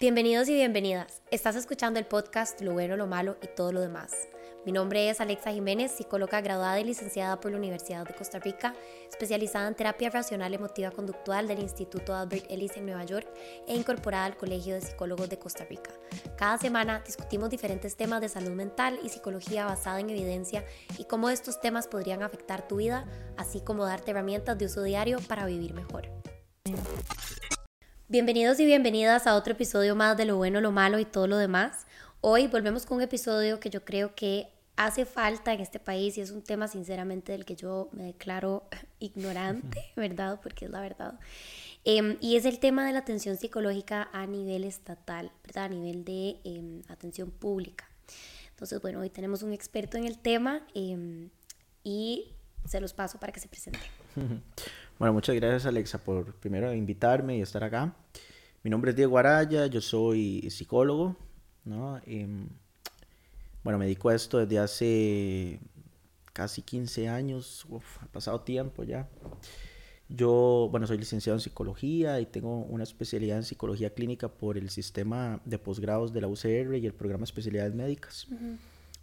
Bienvenidos y bienvenidas. Estás escuchando el podcast Lo bueno, lo malo y todo lo demás. Mi nombre es Alexa Jiménez, psicóloga graduada y licenciada por la Universidad de Costa Rica, especializada en terapia racional emotiva conductual del Instituto Albert Ellis en Nueva York e incorporada al Colegio de Psicólogos de Costa Rica. Cada semana discutimos diferentes temas de salud mental y psicología basada en evidencia y cómo estos temas podrían afectar tu vida, así como darte herramientas de uso diario para vivir mejor. Bienvenidos y bienvenidas a otro episodio más de Lo bueno, lo malo y todo lo demás. Hoy volvemos con un episodio que yo creo que hace falta en este país y es un tema sinceramente del que yo me declaro ignorante, ¿verdad? Porque es la verdad. Em, y es el tema de la atención psicológica a nivel estatal, ¿verdad? A nivel de em, atención pública. Entonces, bueno, hoy tenemos un experto en el tema em, y se los paso para que se presente. Bueno, muchas gracias Alexa por primero invitarme y estar acá. Mi nombre es Diego Araya, yo soy psicólogo, ¿no? Em, bueno, me dedico a esto desde hace casi 15 años, Uf, ha pasado tiempo ya. Yo, bueno, soy licenciado en psicología y tengo una especialidad en psicología clínica por el sistema de posgrados de la UCR y el programa de especialidades médicas.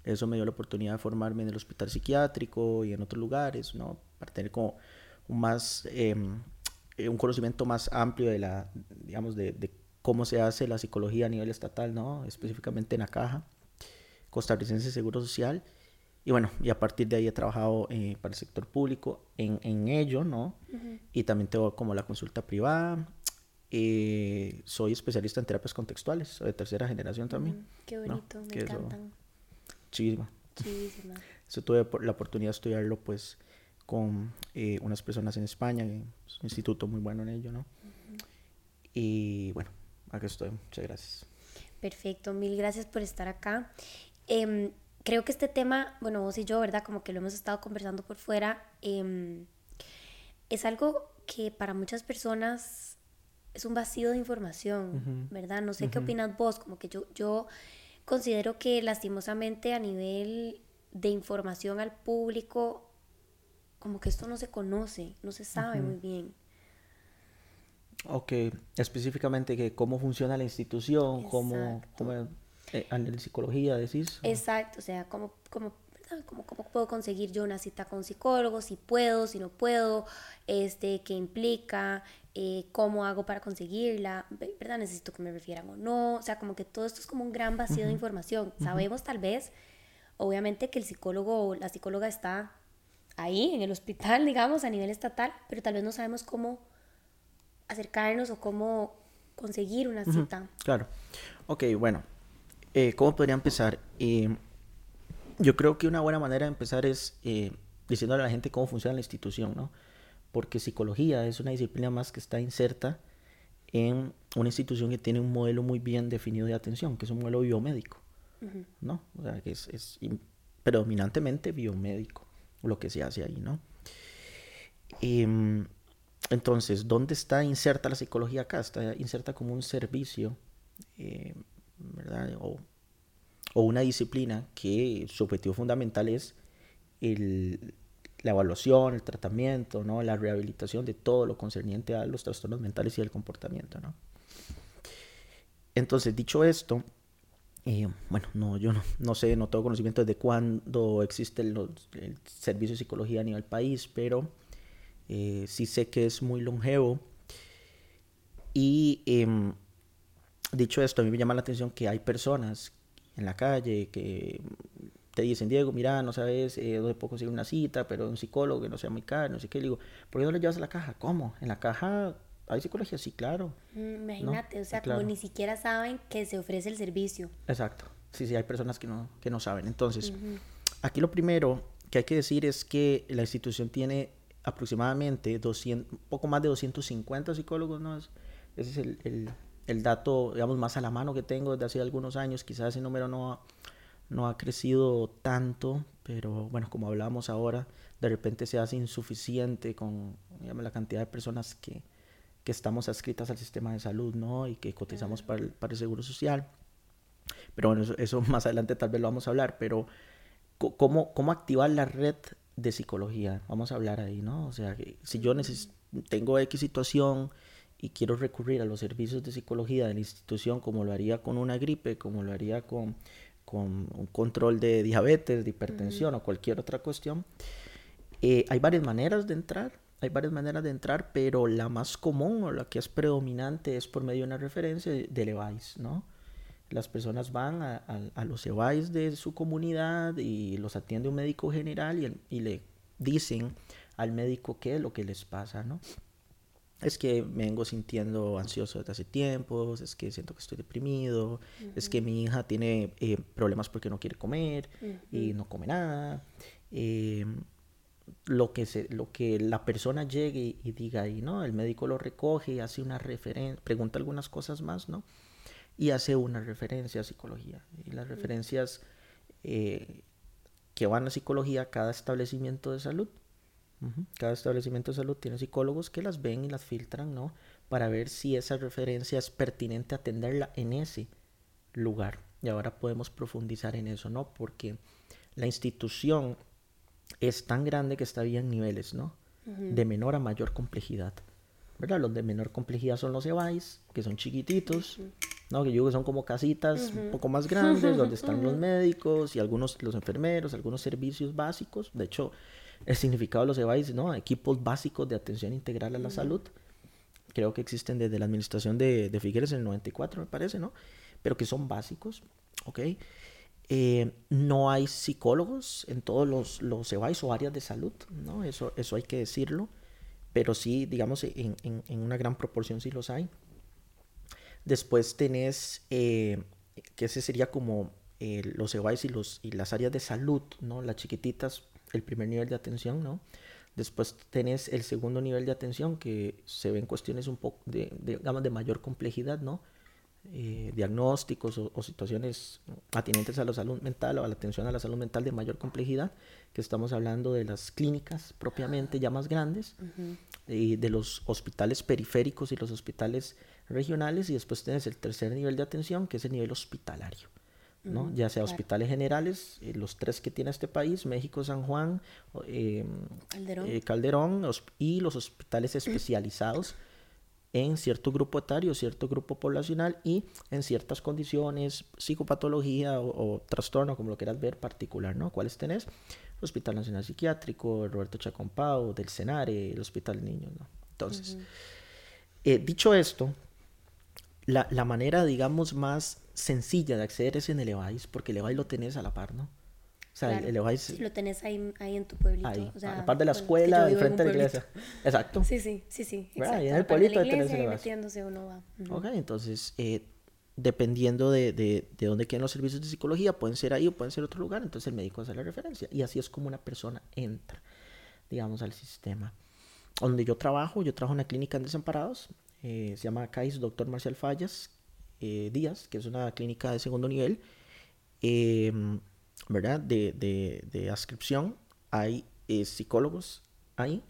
Eso me dio la oportunidad de formarme en el hospital psiquiátrico y en otros lugares, ¿no? Para tener como más, em, un conocimiento más amplio de la, digamos, de, de cómo se hace la psicología a nivel estatal, ¿no? Específicamente en la caja costarricense de Seguro Social. Y bueno, y a partir de ahí he trabajado eh, para el sector público en, en ello, ¿no? Y también tengo como la consulta privada. Eh, soy especialista en terapias contextuales, de tercera generación también. Mm, qué bonito, me encantan. Chivísima. Chivísima. Eso tuve la oportunidad de estudiarlo pues con eh, unas personas en España, es un instituto muy bueno en ello, ¿no? Y bueno, Aquí estoy, muchas gracias. Perfecto, mil gracias por estar acá. Eh, creo que este tema, bueno, vos y yo, ¿verdad? Como que lo hemos estado conversando por fuera, eh, es algo que para muchas personas es un vacío de información, uh -huh. ¿verdad? No sé uh -huh. qué opinas vos, como que yo, yo considero que lastimosamente a nivel de información al público, como que esto no se conoce, no se sabe uh -huh. muy bien. Ok, específicamente que cómo funciona la institución, Exacto. cómo, cómo eh, en psicología decís. Exacto, o sea, cómo, cómo, cómo, cómo puedo conseguir yo una cita con psicólogo, si puedo, si no puedo, este, qué implica, eh, cómo hago para conseguirla, ¿verdad? Necesito que me refieran o no, o sea, como que todo esto es como un gran vacío uh -huh. de información. Uh -huh. Sabemos tal vez, obviamente, que el psicólogo o la psicóloga está ahí, en el hospital, digamos, a nivel estatal, pero tal vez no sabemos cómo acercarnos o cómo conseguir una cita. Uh -huh, claro. Ok, bueno. Eh, ¿Cómo podría empezar? Eh, yo creo que una buena manera de empezar es eh, diciéndole a la gente cómo funciona la institución, ¿no? Porque psicología es una disciplina más que está inserta en una institución que tiene un modelo muy bien definido de atención, que es un modelo biomédico, uh -huh. ¿no? O sea, que es, es predominantemente biomédico lo que se hace ahí, ¿no? Eh, entonces, ¿dónde está inserta la psicología acá? Está inserta como un servicio, eh, ¿verdad? O, una disciplina que su objetivo fundamental es la evaluación, el tratamiento, ¿no? la rehabilitación de todo lo concerniente a los trastornos mentales y el comportamiento. ¿no? Entonces, dicho esto, eh, bueno, no, yo no, no, sé, no tengo conocimiento de cuándo existe el, servicio de psicología a nivel país, pero eh, sí sé que es muy longevo. Y eh, dicho esto, a mí me llama la atención que hay personas en la calle que te dicen, Diego, mira, no sabes eh, dónde puedo conseguir una cita, pero un psicólogo que no sea muy caro, no sé qué. Le digo, ¿por qué no le llevas a la caja? ¿Cómo? ¿En la caja hay psicología? Sí, claro. Mm, imagínate, ¿no? o sea, claro. como ni siquiera saben que se ofrece el servicio. Exacto. Sí, sí, hay personas que no, que no saben. Entonces, uh -huh. aquí lo primero que hay que decir es que la institución tiene aproximadamente 200, un poco más de 250 psicólogos, ¿no? Ese es el, el, el, dato, digamos, más a la mano que tengo desde hace algunos años. Quizás ese número no ha, no ha crecido tanto, pero bueno, como hablábamos ahora, de repente se hace insuficiente con digamos, la cantidad de personas que, que estamos adscritas al sistema de salud, ¿no? Y que cotizamos para el, para el Seguro Social. Pero bueno, eso, eso más adelante tal vez lo vamos a hablar, pero ¿cómo, cómo activar la red de psicología. Vamos a hablar ahí, ¿no? O sea, si yo tengo X situación y quiero recurrir a los servicios de psicología de la institución como lo haría con una gripe, como lo haría con, con un control de diabetes, de hipertensión o cualquier otra cuestión, eh, hay varias maneras de entrar. Hay varias maneras de entrar, pero la más común o la que es predominante es por medio de una referencia del EVAIS, ¿no? Las personas van a, a, los EVAIS de su comunidad y los atiende un médico general y, y le dicen al médico qué es lo que les pasa, ¿no? es que me vengo sintiendo ansioso desde hace tiempo, es que siento que estoy deprimido, es que mi hija tiene eh, problemas porque no quiere comer y no come nada. Em, lo, que se, lo que la persona llegue y, diga ¿no? El médico lo recoge, hace una referencia, pregunta algunas cosas más, ¿no? Y hace una referencia a psicología. Y las referencias eh, que van a psicología, cada establecimiento de salud, cada establecimiento de salud tiene psicólogos que las ven y las filtran, ¿no? Para ver si esa referencia es pertinente atenderla en ese lugar. Y ahora podemos profundizar en eso, ¿no? Porque la institución es tan grande que está bien niveles, ¿no? De menor a mayor complejidad. ¿Verdad? Los de menor complejidad son los EVAIS, que son chiquititos, ¿no? Que yo creo que son como casitas un poco más grandes, donde están los médicos y algunos, los enfermeros, algunos servicios básicos. De hecho, el significado de los EVAIS, ¿no? Equipos básicos de atención integral a la salud. Creo que existen desde la administración de, de Figueres en el 94, me parece, ¿no? Pero que son básicos, ¿ok? Eh, no hay psicólogos en todos los, los EVAIS o áreas de salud, ¿no? Eso, eso hay que decirlo. Pero sí, digamos, en, en, una gran proporción sí los hay. Después tenés, eh, que ese sería como eh, los EVAIS y, y las áreas de salud, ¿no? Las chiquititas el primer nivel de atención, ¿no? Después tenés el segundo nivel de atención que se ven cuestiones un poco, de, digamos, de mayor complejidad, ¿no? Eh, diagnósticos o, situaciones atinentes a la salud mental o a la atención a la salud mental de mayor complejidad, que estamos hablando de las clínicas propiamente ya más grandes, y de los hospitales periféricos y los hospitales regionales, y después tenés el tercer nivel de atención, que es el nivel hospitalario. ¿no? ya sea hospitales generales, eh, los tres que tiene este país, México, San Juan, em, Calderón, eh, y los hospitales especializados en cierto grupo etario, cierto grupo poblacional y en ciertas condiciones, psicopatología o, trastorno, como lo quieras ver, particular, ¿no? ¿Cuáles tenés? El Hospital Nacional Psiquiátrico, Roberto Chacompao, del Senare, el Hospital Niños, ¿no? Entonces, eh, dicho esto, la, la manera, digamos, más sencilla de acceder es en el EVAIS, porque el EVAIS lo tenés a la par, ¿no? O sea, el EVAIS... lo tenés ahí, ahí en tu pueblito. Ahí, a la par de la escuela, de frente a la iglesia. Exacto. Sí, sí, sí, sí. Exacto. en el pueblito de tenés el metiéndose uno va. Ok, entonces, eh, dependiendo de, de, de dónde queden los servicios de psicología, pueden ser ahí o pueden ser otro lugar, entonces el médico hace la referencia. Y así es como una persona entra, digamos, al sistema. Donde yo trabajo, yo trabajo en una clínica en desamparados, eh, se llama CAIS Doctor Marcial Fallas, eh, Díaz, que es una clínica de segundo nivel, em, ¿verdad? De, de, de, adscripción. Hay eh, psicólogos ahí,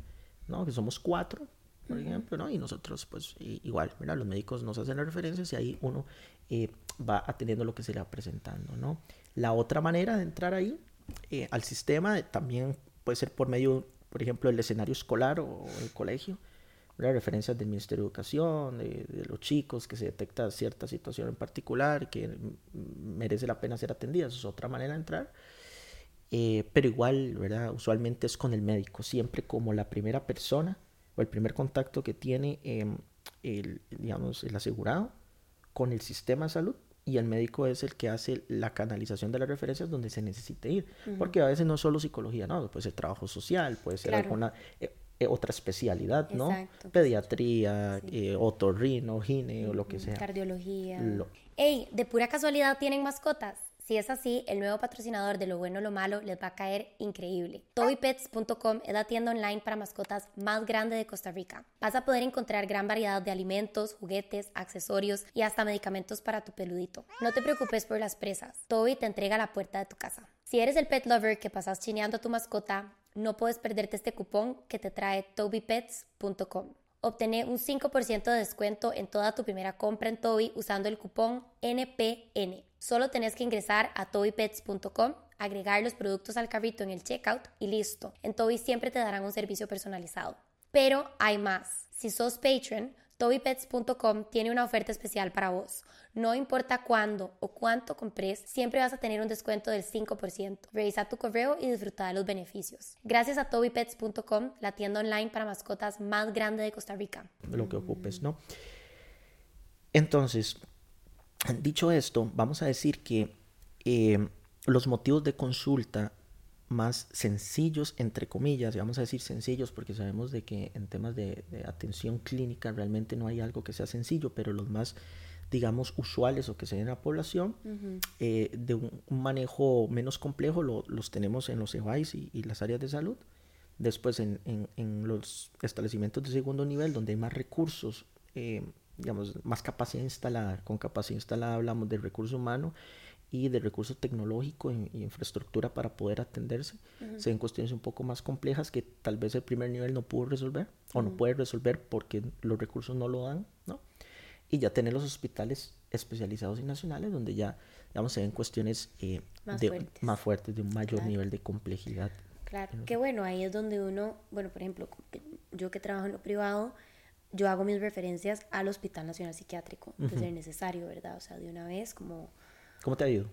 ¿no? Que somos cuatro, por ejemplo, ¿no? Y nosotros, pues, igual, ¿verdad? Los médicos nos hacen las referencias y ahí uno eh, va atendiendo lo que se le va presentando, ¿no? La otra manera de entrar ahí al sistema también puede ser por medio, por ejemplo, del escenario escolar o el colegio, referencias del Ministerio de Educación, de, los chicos, que se detecta cierta situación en particular que merece la pena ser atendida. Eso es otra manera de entrar. Eh, pero igual, ¿verdad? Usualmente es con el médico, siempre como la primera persona o el primer contacto que tiene em, el, digamos, el asegurado con el sistema de salud y el médico es el que hace la canalización de las referencias donde se necesite ir. Porque a veces no solo psicología, no, puede ser trabajo social, puede ser alguna... Eh, eh, otra especialidad, ¿no? Pediatría, eh, otorrino, gine o lo que sea. Cardiología. Ey, ¿de pura casualidad tienen mascotas? Si es así, el nuevo patrocinador de Lo Bueno Lo Malo les va a caer increíble. TobyPets.com es la tienda online para mascotas más grande de Costa Rica. Vas a poder encontrar gran variedad de alimentos, juguetes, accesorios y hasta medicamentos para tu peludito. No te preocupes por las presas. Toby te entrega a la puerta de tu casa. Si eres el pet lover que pasas chineando a tu mascota, no puedes perderte este cupón que te trae tobypets.com. Obtener un 5% de descuento en toda tu primera compra en Toby usando el cupón NPN. Solo tenés que ingresar a tobypets.com, agregar los productos al carrito en el checkout y listo. En Toby siempre te darán un servicio personalizado. Pero hay más. Si sos patron, TobyPets.com tiene una oferta especial para vos. No importa cuándo o cuánto compres, siempre vas a tener un descuento del 5%. Revisa tu correo y disfruta de los beneficios. Gracias a TobyPets.com, la tienda online para mascotas más grande de Costa Rica. Lo que ocupes, ¿no? Entonces, dicho esto, vamos a decir que eh, los motivos de consulta más sencillos, entre comillas, y vamos a decir sencillos porque sabemos de que en temas de, atención clínica realmente no hay algo que sea sencillo, pero los más, digamos, usuales o que se den en la población, eh, de un, manejo menos complejo los tenemos en los EVAIS y, las áreas de salud. Después en, en, los establecimientos de segundo nivel, donde hay más recursos, eh, digamos, más capacidad instalada. Con capacidad instalada hablamos del recurso humano y de recursos tecnológicos y, infraestructura para poder atenderse, se ven cuestiones un poco más complejas que tal vez el primer nivel no pudo resolver o no puede resolver porque los recursos no lo dan, ¿no? Y ya tener los hospitales especializados y nacionales donde ya, digamos, se ven cuestiones eh, más, de, fuertes. más fuertes, de un mayor nivel de complejidad. Claro, qué bueno, ahí es donde uno, bueno, por ejemplo, yo que trabajo en lo privado, yo hago mis referencias al Hospital Nacional Psiquiátrico, de ser necesario, ¿verdad? O sea, de una vez como ¿Cómo te ha ido?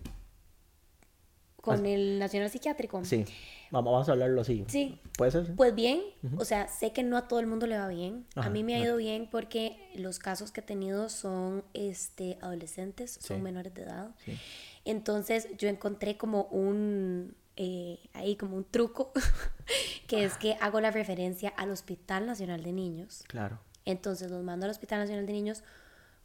Con el Nacional Psiquiátrico. Sí. Vamos, a hablarlo así. Sí. ¿Puede ser? Pues bien, o sea, sé que no a todo el mundo le va bien. a mí me ha ido bien porque los casos que he tenido son este, adolescentes, son menores de edad. Sí. Entonces yo encontré como un, eh, ahí como un truco, que es que hago la referencia al Hospital Nacional de Niños. Claro. Entonces los mando al Hospital Nacional de Niños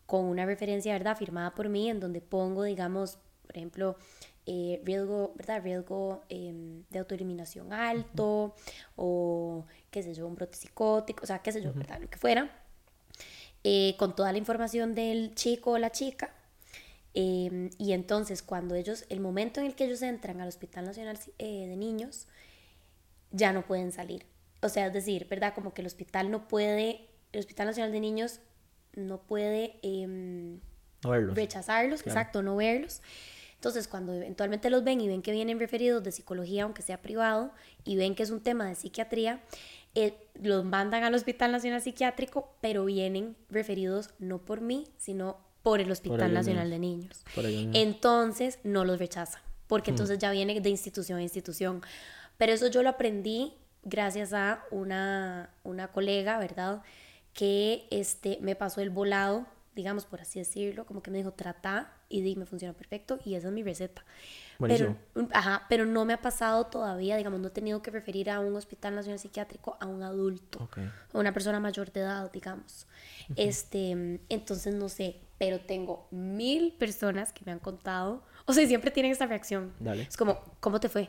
con una referencia, ¿verdad? Firmada por mí, en donde pongo, digamos, por ejemplo, eh, riesgo, ¿verdad? Riesgo em, de autoeliminación alto o, qué sé yo, un brote psicótico, o sea, qué sé yo, ¿verdad? Lo que fuera. Eh, con toda la información del chico o la chica. Em, y entonces, cuando ellos, el momento en el que ellos entran al Hospital Nacional eh, de Niños, ya no pueden salir. O sea, es decir, ¿verdad? Como que el hospital no puede, el Hospital Nacional de Niños no puede em, rechazarlos, exacto, no verlos. Entonces, cuando eventualmente los ven y ven que vienen referidos de psicología, aunque sea privado, y ven que es un tema de psiquiatría, eh, los mandan al Hospital Nacional Psiquiátrico, pero vienen referidos no por mí, sino por el Hospital Nacional de Niños. Entonces, no los rechazan, porque mm. entonces ya viene de institución a institución. Pero eso yo lo aprendí gracias a una, una colega, ¿verdad? Que este, me pasó el volado, digamos por así decirlo, como que me dijo, trata y di, me funciona perfecto y esa es mi receta. Pero, ajá, pero no me ha pasado todavía, digamos, no he tenido que referir a un hospital nacional psiquiátrico a un adulto, a una persona mayor de edad, digamos. este, entonces, no sé, pero tengo mil personas que me han contado, o sea, siempre tienen esta reacción. Es como, ¿cómo te fue?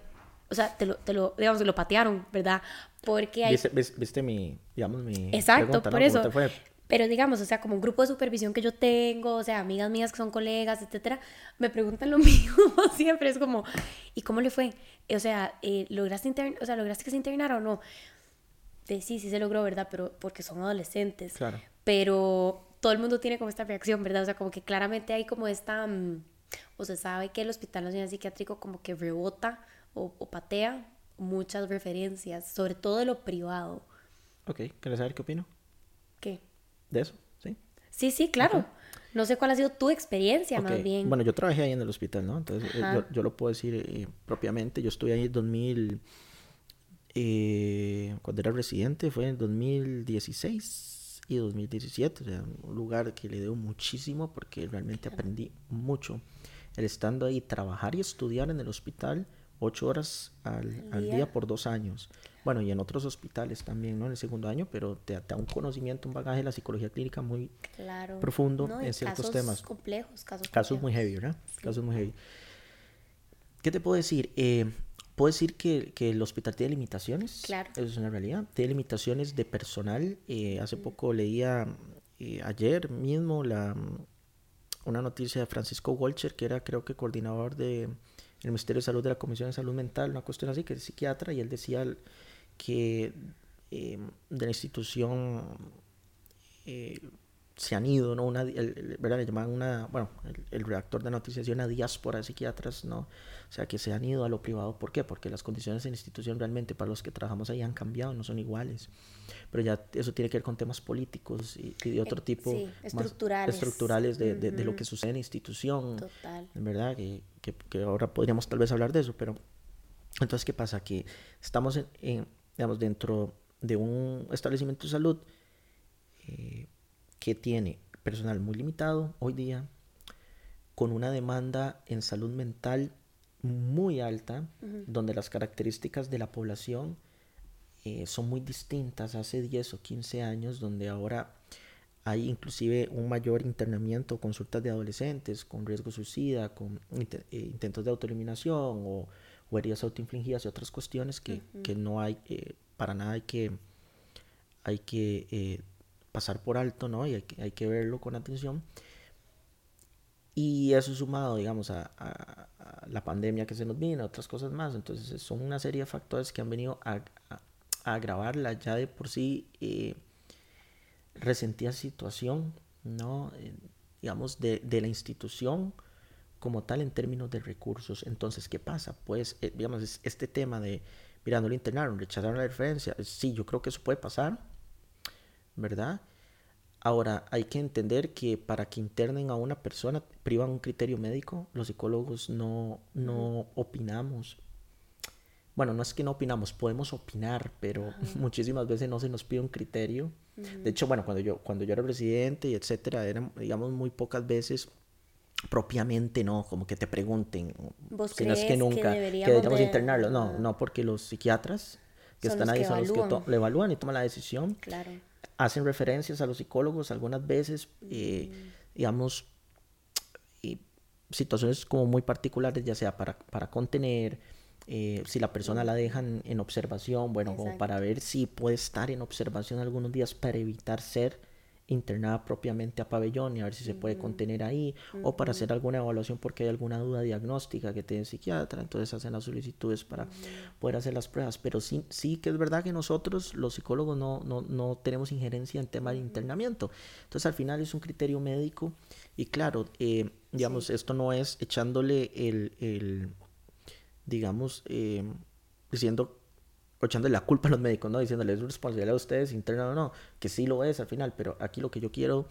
O sea, te lo, te lo, digamos, lo patearon, ¿verdad? Porque hay... ¿Viste, mi, digamos, mi Exacto, por eso. Pero digamos, o sea, como un grupo de supervisión que yo tengo, o sea, amigas mías que son colegas, etcétera, me preguntan lo mismo siempre. Es como, ¿y cómo le fue? O sea, eh, ¿lograste, o sea, ¿lograste que se internara o no? De, sí, sí se logró, ¿verdad? Pero porque son adolescentes. Claro. Pero todo el mundo tiene como esta reacción, ¿verdad? O sea, como que claramente hay como esta... Mm, o se sabe que el Hospital Nacional Psiquiátrico como que rebota o, patea muchas referencias, sobre todo de lo privado. Ok, ¿quieres saber qué opino? ¿Qué? De eso, ¿sí? Sí, sí, claro. No sé cuál ha sido tu experiencia, más bien. Bueno, yo trabajé ahí en el hospital, ¿no? Entonces, eh, yo, lo puedo decir eh, propiamente. Yo estuve ahí en 2000, eh, cuando era residente, fue en 2016 y 2017. O sea, un lugar que le debo muchísimo porque realmente aprendí mucho. El estando ahí, trabajar y estudiar en el hospital ocho horas al, día? por dos años. Bueno, y en otros hospitales también, ¿no? En el segundo año, pero te, da un conocimiento, un bagaje de la psicología clínica muy profundo en ciertos casos temas. Complejos, casos, casos muy heavy, ¿verdad? Casos muy heavy. ¿Qué te puedo decir? Eh, puedo decir que, que, el hospital tiene limitaciones. Claro. Eso es una realidad. Tiene limitaciones de personal. Eh, hace poco leía, eh, ayer mismo, la, una noticia de Francisco Walcher, que era creo que coordinador de el Ministerio de Salud de la Comisión de Salud Mental, una cuestión así, que es psiquiatra, y él decía que em, de la institución eh, se han ido, ¿no? Una, el, ¿verdad? Le llaman una, bueno, el, redactor de noticias y una diáspora de psiquiatras, ¿no? O sea, que se han ido a lo privado. ¿Por qué? Porque las condiciones en la institución realmente para los que trabajamos ahí han cambiado, no son iguales. Pero ya eso tiene que ver con temas políticos y, de otro eh, tipo. Sí, estructurales. estructurales de, de, lo que sucede en la institución. Total. ¿Verdad? Que, que, que, ahora podríamos tal vez hablar de eso, pero... Entonces, ¿qué pasa? Que estamos, en, digamos, dentro de un establecimiento de salud eh, que tiene personal muy limitado hoy día, con una demanda en salud mental muy alta, donde las características de la población eh, son muy distintas hace 10 o 15 años, donde ahora hay inclusive un mayor internamiento, consultas de adolescentes con riesgo suicida, con eh, intentos de autoeliminación o, o, heridas autoinfligidas y otras cuestiones que, que no hay, eh, para nada hay que, hay que pasar por alto, ¿no? Y hay que, verlo con atención. Y eso sumado, digamos, a, la pandemia que se nos viene, a otras cosas más. Entonces, son una serie de factores que han venido a, agravar la ya de por sí eh, resentida situación, ¿no? digamos, de, de, la institución como tal en términos de recursos. Entonces, ¿qué pasa? Pues, eh, digamos, este tema de mirando lo internaron, rechazaron la referencia. Sí, yo creo que eso puede pasar ¿verdad? Ahora, hay que entender que para que internen a una persona, privan un criterio médico, los psicólogos no, no opinamos. Bueno, no es que no opinamos, podemos opinar, pero muchísimas veces no se nos pide un criterio. De hecho, bueno, cuando yo, cuando yo era presidente y etcétera, eran, digamos, muy pocas veces propiamente no, como que te pregunten, si no es que nunca, que deberíamos, internarlo. No, no, porque los psiquiatras que están ahí son los que lo evalúan y toman la decisión. Claro hacen referencias a los psicólogos algunas veces, eh, digamos, y situaciones como muy particulares, ya sea para, para contener, eh, si la persona la dejan en observación, bueno, como para ver si puede estar en observación algunos días para evitar ser internada propiamente a pabellón y a ver si se puede contener ahí o para hacer alguna evaluación porque hay alguna duda diagnóstica que tiene el psiquiatra, entonces hacen las solicitudes para poder hacer las pruebas, pero sí, sí que es verdad que nosotros los psicólogos no, no, no tenemos injerencia en tema de internamiento, entonces al final es un criterio médico y claro, eh, digamos, esto no es echándole el, el digamos, eh, diciendo echándole la culpa a los médicos, ¿no? Diciéndoles es responsabilidad de ustedes, interna o no, que sí lo es al final, pero aquí lo que yo quiero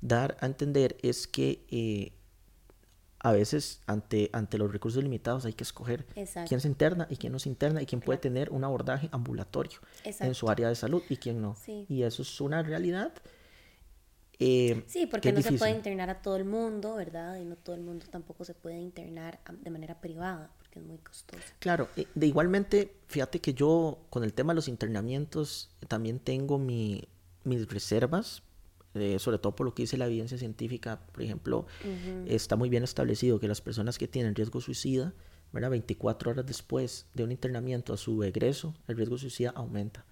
dar a entender es que eh, a veces ante, ante los recursos limitados hay que escoger quién se interna y quién no se interna y quién puede tener un abordaje ambulatorio en su área de salud y quién no. Y eso es una realidad. Eh, sí, porque no se puede internar a todo el mundo, ¿verdad? Y no todo el mundo tampoco se puede internar de manera privada es muy costoso. Claro, eh, de igualmente, fíjate que yo con el tema de los internamientos también tengo mi, mis reservas, eh, sobre todo por lo que dice la evidencia científica, por ejemplo, está muy bien establecido que las personas que tienen riesgo suicida, ¿verdad? 24 horas después de un internamiento a su egreso, el riesgo suicida aumenta.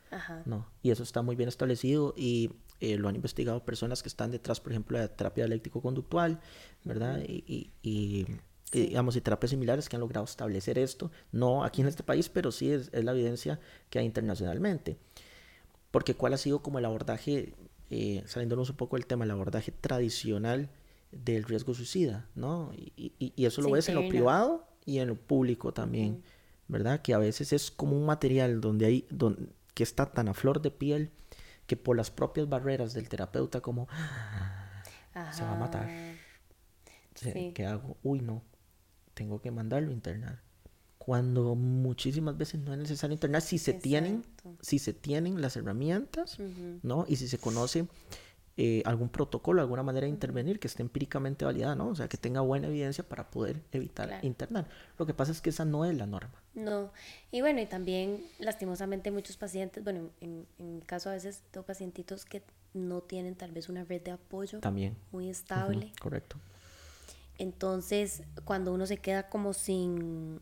¿no? Y eso está muy bien establecido y eh, lo han investigado personas que están detrás, por ejemplo, de la terapia eléctrico-conductual, ¿verdad? y, y digamos, y terapias similares que han logrado establecer esto, no aquí en este país, pero sí es, la evidencia que hay internacionalmente. Porque cuál ha sido como el abordaje, eh, saliéndonos un poco del tema, el abordaje tradicional del riesgo suicida, ¿no? Y, y, eso lo ves en lo privado y en lo público también, ¿verdad? Que a veces es como un material donde hay, donde, que está tan a flor de piel que por las propias barreras del terapeuta como se va a matar. Sí. ¿Qué hago? Uy, no, tengo que mandarlo a internar. Cuando muchísimas veces no es necesario internar si se tienen, si se tienen las herramientas, ¿no? Y si se conoce eh, algún protocolo, alguna manera de intervenir que esté empíricamente validada, ¿no? O sea, que tenga buena evidencia para poder evitar internar. Lo que pasa es que esa no es la norma. No. Y bueno, y también lastimosamente muchos pacientes, bueno, en, en mi caso a veces tengo pacientitos que no tienen tal vez una red de apoyo también muy estable. correcto. Entonces, cuando uno se queda como sin,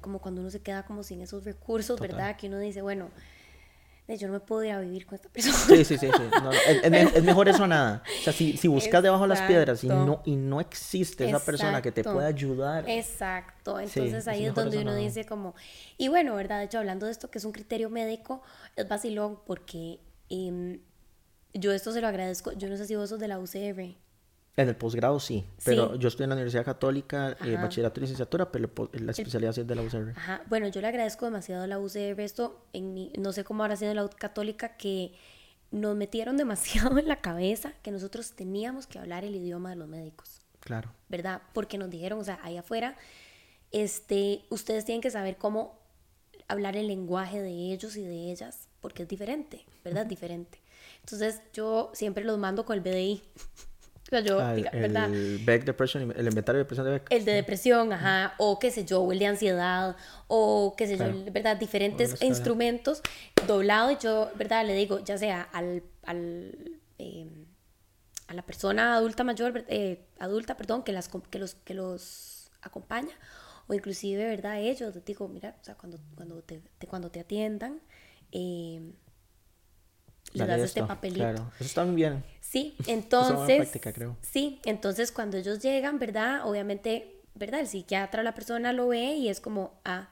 como cuando uno se queda como sin esos recursos, ¿verdad? Que uno dice, bueno, yo no me puedo ir a vivir con esta persona. Sí, sí, sí, sí. es, mejor eso a nada. O sea, si, si buscas debajo de las piedras y no, y no existe esa persona que te pueda ayudar. Exacto. Entonces ahí es, donde uno dice como... Y bueno, ¿verdad? De hecho, hablando de esto, que es un criterio médico, es vacilón porque... Em, yo esto se lo agradezco, yo no sé si vos sos de la UCR. En el posgrado sí, pero yo estoy en la Universidad Católica, eh, bachillerato y licenciatura, pero la especialidad es de la UCR. Ajá, bueno, yo le agradezco demasiado a la UCR esto, en mi, no sé cómo habrá sido la Católica, que nos metieron demasiado en la cabeza que nosotros teníamos que hablar el idioma de los médicos. Claro. ¿Verdad? Porque nos dijeron, o sea, ahí afuera, este, ustedes tienen que saber cómo hablar el lenguaje de ellos y de ellas, porque es diferente, ¿verdad? Diferente. Entonces yo siempre los mando con el BDI. o sea, yo, ah, el, ¿verdad? El Beck Depression, el inventario de depresión de Beck. El de depresión, ajá, o qué sé yo, o el de ansiedad, o qué sé yo, ¿verdad? Diferentes instrumentos doblados yo, ¿verdad? Le digo, ya sea al, al em, a la persona adulta mayor, eh, adulta, perdón, que, las, que, los, que los acompaña, o inclusive, ¿verdad? Ellos, te digo, mira, o sea, cuando, cuando, te, cuando te atiendan, eh, le das este papelito. Claro, eso está muy bien. Sí, entonces, práctica, creo. sí, entonces cuando ellos llegan, ¿verdad? Obviamente, ¿verdad? El psiquiatra, la persona lo ve y es como, ah,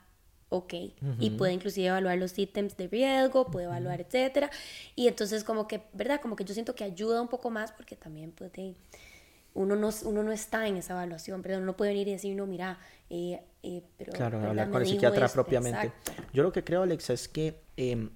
ok. Y puede inclusive evaluar los ítems de riesgo, puede evaluar, etcétera. Y entonces como que, ¿verdad? Como que yo siento que ayuda un poco más porque también puede uno no, uno no está en esa evaluación, pero uno no puede venir y decir, no, mira, eh, eh, pero... Claro, hablar con el psiquiatra propiamente. Yo lo que creo, Alex, es que em,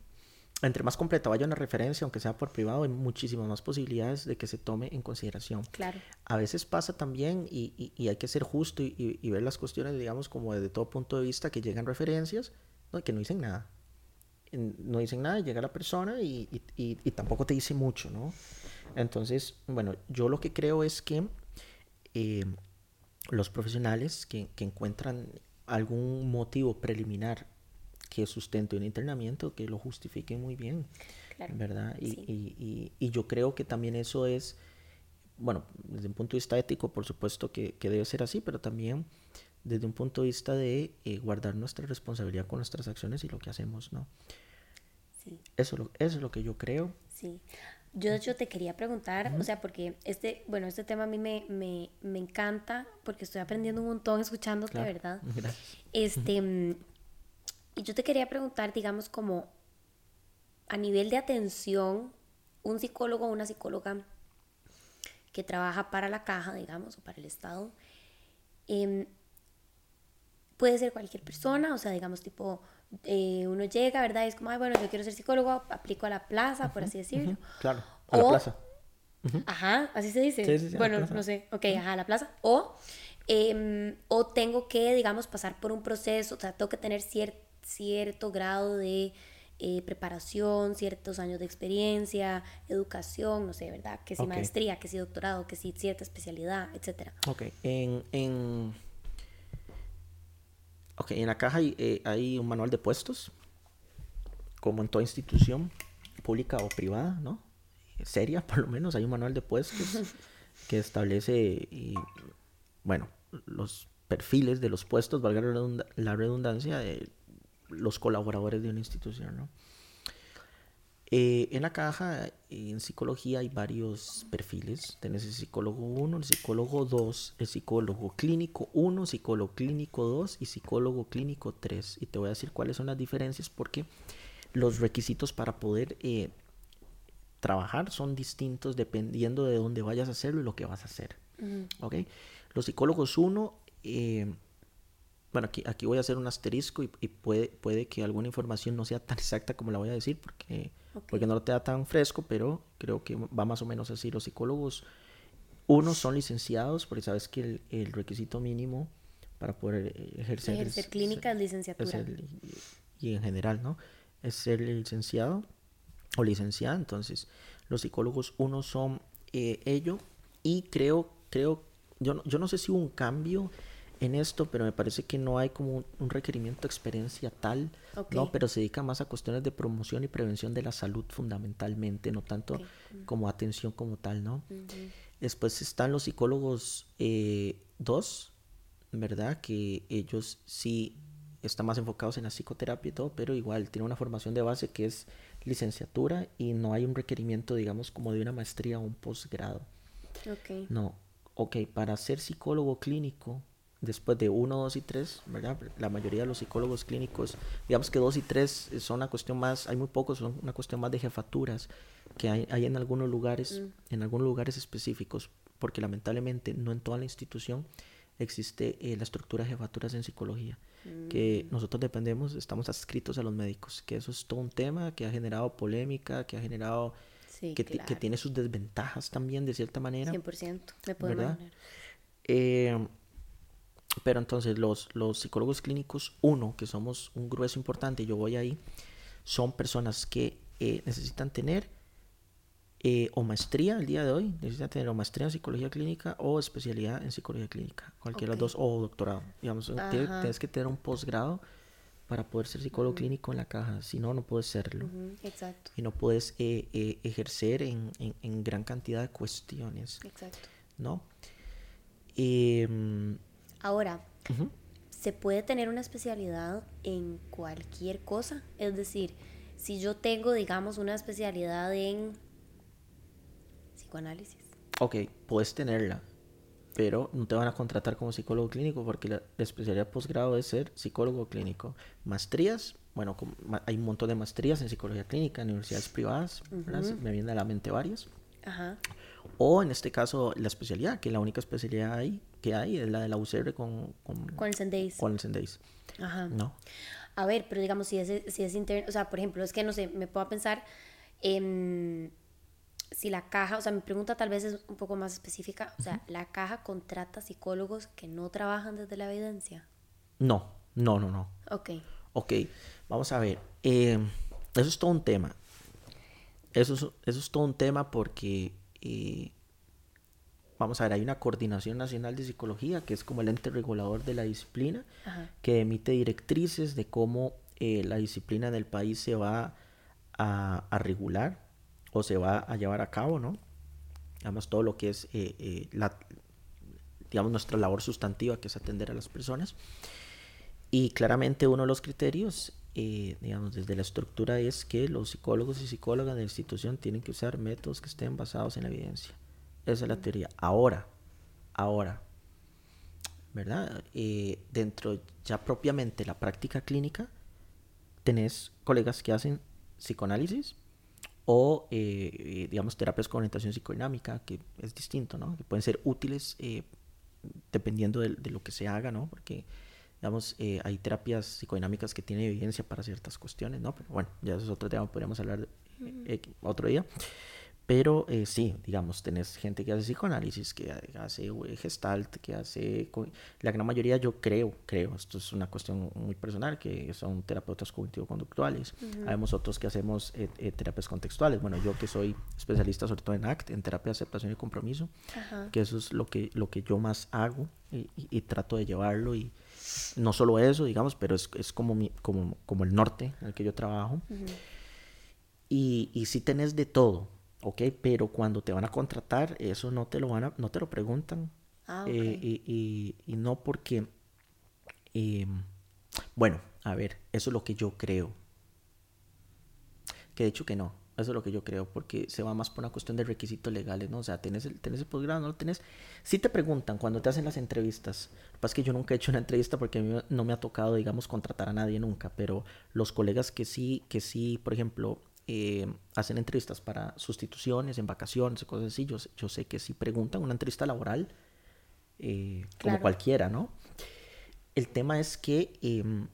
entre más completa vaya una referencia, aunque sea por privado, hay muchísimas más posibilidades de que se tome en consideración. Claro. A veces pasa también, y, y, hay que ser justo y, y, ver las cuestiones, digamos, como desde todo punto de vista, que llegan referencias ¿no? que no dicen nada. No dicen nada, llega la persona y, tampoco te dice mucho, ¿no? Entonces, bueno, yo lo que creo es que eh, los profesionales que, que encuentran algún motivo preliminar que sustente un internamiento, que lo justifique muy bien, ¿verdad? Y, y, y, yo creo que también eso es, bueno, desde un punto de vista ético, por supuesto que, que debe ser así, pero también desde un punto de vista de eh, guardar nuestra responsabilidad con nuestras acciones y lo que hacemos, ¿no? Sí. Eso, eso es lo que yo creo. Sí. Yo de hecho te quería preguntar, o sea, porque este, bueno, este tema a mí me, me, me encanta porque estoy aprendiendo un montón escuchándote, ¿verdad? Gracias. Este, y yo te quería preguntar, digamos, como a nivel de atención, un psicólogo o una psicóloga que trabaja para la caja, digamos, o para el Estado, em, puede ser cualquier persona, o sea, digamos, tipo, eh, uno llega, ¿verdad? Y es como, ay, bueno, yo quiero ser psicólogo, aplico a la plaza, por así decirlo. claro, a la plaza. Ajá, así se dice. bueno, no sé, ok, ajá, a la plaza. O, em, o tengo que, digamos, pasar por un proceso, o sea, tengo que tener cierto cierto grado de eh, preparación, ciertos años de experiencia, educación, no sé, ¿verdad? Que si maestría, que si doctorado, que si cierta especialidad, etcétera. Ok, en, en, okay, en la caja hay, eh, hay un manual de puestos, como en toda institución pública o privada, ¿no? Seria, por lo menos, hay un manual de puestos que establece, y, bueno, los perfiles de los puestos, valga la redundancia, de los colaboradores de una institución, ¿no? Eh, en la caja, en psicología, hay varios perfiles. Tienes el psicólogo 1, el psicólogo 2, el psicólogo clínico 1, psicólogo clínico 2 y psicólogo clínico 3. Y te voy a decir cuáles son las diferencias porque los requisitos para poder eh, trabajar son distintos dependiendo de dónde vayas a hacerlo y lo que vas a hacer. ¿Ok? Los psicólogos 1 bueno, aquí, aquí voy a hacer un asterisco y, puede, puede que alguna información no sea tan exacta como la voy a decir porque, porque no lo te da tan fresco, pero creo que va más o menos así. Los psicólogos, unos son licenciados, porque sabes que el, requisito mínimo para poder eh, ejercer... Ejercer clínica es licenciatura. y en general, ¿no? Es ser licenciado o licenciada. Entonces, los psicólogos, unos son eh, ello y creo, creo, yo, yo no sé si hubo un cambio en esto, pero me parece que no hay como un, requerimiento de experiencia tal, ¿no? Pero se dedica más a cuestiones de promoción y prevención de la salud fundamentalmente, no tanto como atención como tal, ¿no? Después están los psicólogos eh, dos, ¿verdad? Que ellos sí están más enfocados en la psicoterapia y todo, pero igual tienen una formación de base que es licenciatura y no hay un requerimiento, digamos, como de una maestría o un posgrado. No, ok, para ser psicólogo clínico después de 1, 2 y 3, ¿verdad? La mayoría de los psicólogos clínicos, digamos que 2 y 3 son una cuestión más, hay muy pocos, son una cuestión más de jefaturas que hay, hay en algunos lugares, mm. en algunos lugares específicos, porque lamentablemente no en toda la institución existe eh, la estructura de jefaturas en psicología, que mm. nosotros dependemos, estamos adscritos a los médicos, que eso es todo un tema que ha generado polémica, que ha generado, que, que, tiene sus desventajas también de cierta manera. 100%, me puedo imaginar. Eh, pero entonces los, los psicólogos clínicos, uno, que somos un grueso importante, yo voy ahí, son personas que eh, necesitan tener eh, o maestría el día de hoy, necesitan tener o maestría en psicología clínica o especialidad en psicología clínica, cualquiera de los dos, o doctorado. Digamos, tienes que tener un posgrado para poder ser psicólogo clínico en la caja, si no, no puedes serlo. Exacto. Y no puedes eh, ejercer en, en, gran cantidad de cuestiones. Exacto. ¿No? Eh, Ahora, ¿se puede tener una especialidad en cualquier cosa? Es decir, si yo tengo, digamos, una especialidad en psicoanálisis. Ok, puedes tenerla, pero no te van a contratar como psicólogo clínico porque la, especialidad posgrado es ser psicólogo clínico. Maestrías, bueno, hay un montón de maestrías en psicología clínica en universidades privadas, me vienen a la mente varias. Ajá. O en este caso la especialidad, que la única especialidad que hay es la de la UCR con, con, con el Sendeis. Con el Sendeis. Ajá. ¿No? A ver, pero digamos, si es, si es interno, o sea, por ejemplo, es que no sé, me puedo pensar en si la caja, o sea, mi pregunta tal vez es un poco más específica, o sea, ¿la caja contrata psicólogos que no trabajan desde la evidencia? No, no, no, no. Ok. Ok, vamos a ver. Eh, eso es todo un tema. Eso es, eso es todo un tema porque vamos a ver, hay una coordinación nacional de psicología, que es como el ente regulador de la disciplina, que emite directrices de cómo eh, la disciplina del país se va a, regular o se va a llevar a cabo, ¿no? Digamos, todo lo que es eh, eh, la, digamos, nuestra labor sustantiva, que es atender a las personas. Y claramente uno de los criterios digamos, desde la estructura es que los psicólogos y psicólogas de la institución tienen que usar métodos que estén basados en la evidencia. Esa es la teoría. Ahora, ahora, ¿verdad? Eh, dentro ya propiamente la práctica clínica, tenés colegas que hacen psicoanálisis o, eh, eh, digamos, terapias con orientación psicodinámica, que es distinto, ¿no? Que pueden ser útiles dependiendo de, de, lo que se haga, ¿no? Porque digamos, eh, hay terapias psicodinámicas que tienen evidencia para ciertas cuestiones, ¿no? Pero bueno, ya eso es otro tema, podríamos hablar eh, otro día. Pero eh, sí, digamos, tenés gente que hace psicoanálisis, que hace gestalt, que hace... La gran mayoría yo creo, creo, esto es una cuestión muy personal, que son terapeutas cognitivo-conductuales. Hay otros que hacemos terapias contextuales. Bueno, yo que soy especialista sobre todo en ACT, en terapia de aceptación y compromiso, que eso es lo que, lo que yo más hago y trato de llevarlo y no solo eso, digamos, pero es, es como, mi, como, como el norte en el que yo trabajo. y, y si tenés de todo, ¿ok? Pero cuando te van a contratar, eso no te lo, van a, no te lo preguntan. Ah, eh, y, y, y, no porque, em, bueno, a ver, eso es lo que yo creo. Que de hecho que no. Eso es lo que yo creo, porque se va más por una cuestión de requisitos legales, ¿no? O sea, ¿tenés el, tenés el posgrado? ¿No lo tenés? Si te preguntan cuando te hacen las entrevistas, lo que pasa es que yo nunca he hecho una entrevista porque a mí no me ha tocado, digamos, contratar a nadie nunca, pero los colegas que sí, que sí, por ejemplo, eh, hacen entrevistas para sustituciones, en vacaciones, cosas así, yo, yo sé que sí preguntan una entrevista laboral, eh, como cualquiera, ¿no? El tema es que, em,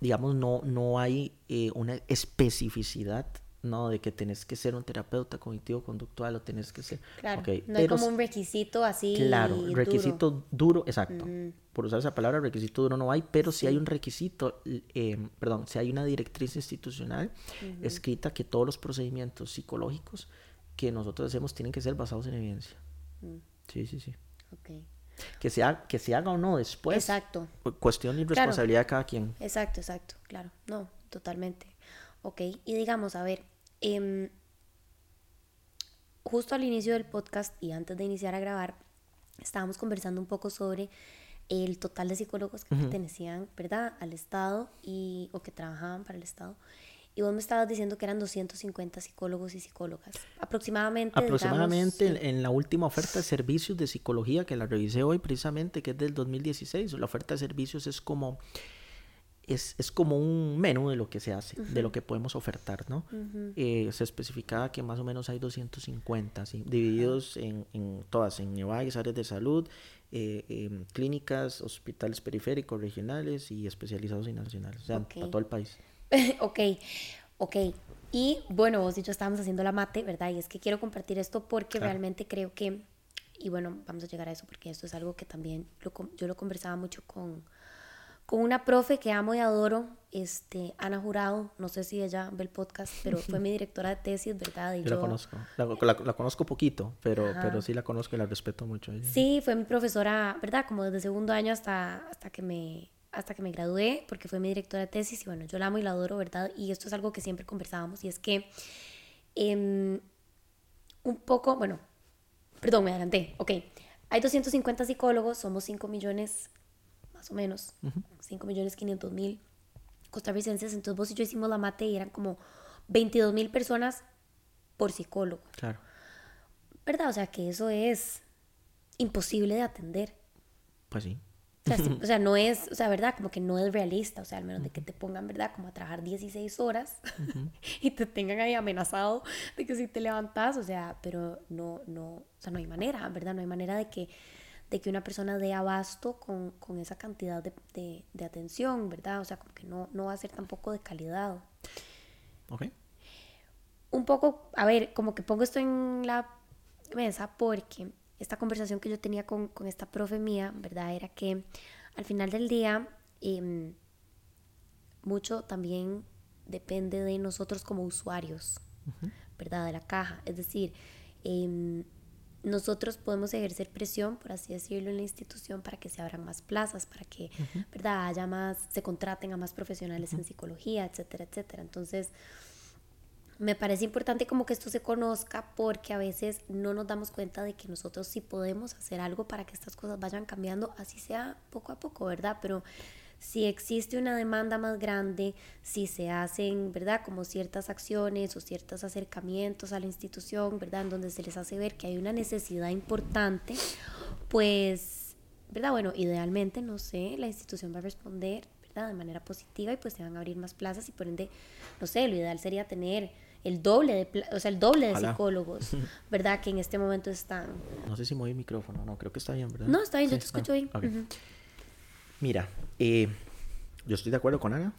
digamos, no, no hay eh, una especificidad no de que tenés que ser un terapeuta cognitivo conductual o tenés que ser claro no hay como un requisito así claro requisito duro, exacto. Por usar esa palabra requisito duro no hay pero si hay un requisito eh, perdón si hay una directriz institucional escrita que todos los procedimientos psicológicos que nosotros hacemos tienen que ser basados en evidencia. Mm. sí sí sí. Okay. que se haga, que se haga o no después exacto. cuestión y responsabilidad de cada quien. Exacto exacto claro. No totalmente. Ok, y digamos, a ver, Em, justo al inicio del podcast y antes de iniciar a grabar, estábamos conversando un poco sobre el total de psicólogos que pertenecían, ¿verdad?, al Estado y, o que trabajaban para el Estado. Y vos me estabas diciendo que eran 250 psicólogos y psicólogas. Aproximadamente. Aproximadamente en, la última oferta de servicios de psicología que la revisé hoy precisamente, que es del 2016. La oferta de servicios es como es, es, como un menú de lo que se hace, de lo que podemos ofertar, ¿no? Eh, se especificaba que más o menos hay 250, ¿sí? divididos en, en, todas, en EVAIS, áreas de salud, eh, em, clínicas, hospitales periféricos, regionales y especializados y nacionales, o sea, para todo el país. ok, ok. Y bueno, vos y yo estábamos haciendo la mate, ¿verdad? Y es que quiero compartir esto porque realmente creo que, y bueno, vamos a llegar a eso porque esto es algo que también yo lo conversaba mucho con con una profe que amo y adoro, este, Ana Jurado, no sé si ella ve el podcast, pero fue mi directora de tesis, ¿verdad? yo, la conozco, la, conozco poquito, pero, pero sí la conozco y la respeto mucho. Sí, fue mi profesora, ¿verdad? Como desde segundo año hasta, hasta, que me, hasta que me gradué, porque fue mi directora de tesis y bueno, yo la amo y la adoro, ¿verdad? Y esto es algo que siempre conversábamos y es que em, un poco, bueno, perdón, me adelanté, ok. Hay 250 psicólogos, somos 5 millones más o menos, 5 millones 500 mil costarricenses. Entonces vos y yo hicimos la mate y eran como 22 mil personas por psicólogo. Claro. ¿Verdad? O sea que eso es imposible de atender. Pues sí. O sea, no es, o sea, ¿verdad? Como que no es realista, o sea, al menos de que te pongan, ¿verdad? Como a trabajar 16 horas y te tengan ahí amenazado de que si te levantas, o sea, pero no, no, o sea, no hay manera, ¿verdad? No hay manera de que de que una persona dé abasto con, con esa cantidad de, de, atención, ¿verdad? O sea, como que no, no va a ser tampoco de calidad. Ok. Un poco, a ver, como que pongo esto en la mesa porque esta conversación que yo tenía con, con esta profe mía, ¿verdad? Era que al final del día, em, mucho también depende de nosotros como usuarios, ¿verdad? De la caja. Es decir, eh, nosotros podemos ejercer presión, por así decirlo, en la institución para que se abran más plazas, para que, ¿verdad?, haya más, se contraten a más profesionales en psicología, etcétera, etcétera. Entonces, me parece importante como que esto se conozca porque a veces no nos damos cuenta de que nosotros sí podemos hacer algo para que estas cosas vayan cambiando, así sea poco a poco, ¿verdad? Pero si existe una demanda más grande, si se hacen, ¿verdad? Como ciertas acciones o ciertos acercamientos a la institución, ¿verdad? En donde se les hace ver que hay una necesidad importante, pues, ¿verdad? Bueno, idealmente, no sé, la institución va a responder, ¿verdad? De manera positiva y pues se van a abrir más plazas y por ende, no sé, lo ideal sería tener el doble de, o sea, el doble de psicólogos, ¿verdad? Que en este momento están. No sé si mueve el micrófono, no, creo que está bien, ¿verdad? No, está bien, yo te escucho bien. Mira, eh, yo estoy de acuerdo con Ana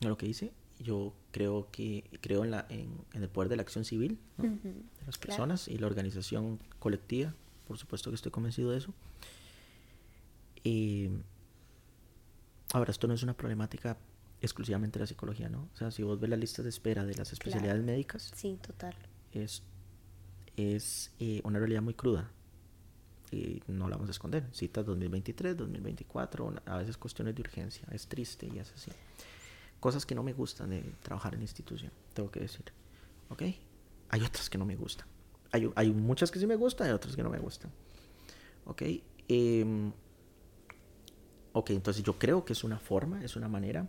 en lo que dice. Yo creo que creo en, la, en, el poder de la acción civil de las personas y la organización colectiva. Por supuesto que estoy convencido de eso. Eh, ahora, esto no es una problemática exclusivamente de la psicología, ¿no? O sea, si vos ves la lista de espera de las especialidades médicas, sí, total. Es, es eh, una realidad muy cruda y no la vamos a esconder. Citas 2023, 2024, a veces cuestiones de urgencia, es triste y es así. Cosas que no me gustan de trabajar en institución, tengo que decir. ¿Ok? Hay otras que no me gustan. Hay, hay muchas que sí me gustan y otras que no me gustan. ¿Ok? Em, ok, entonces yo creo que es una forma, es una manera.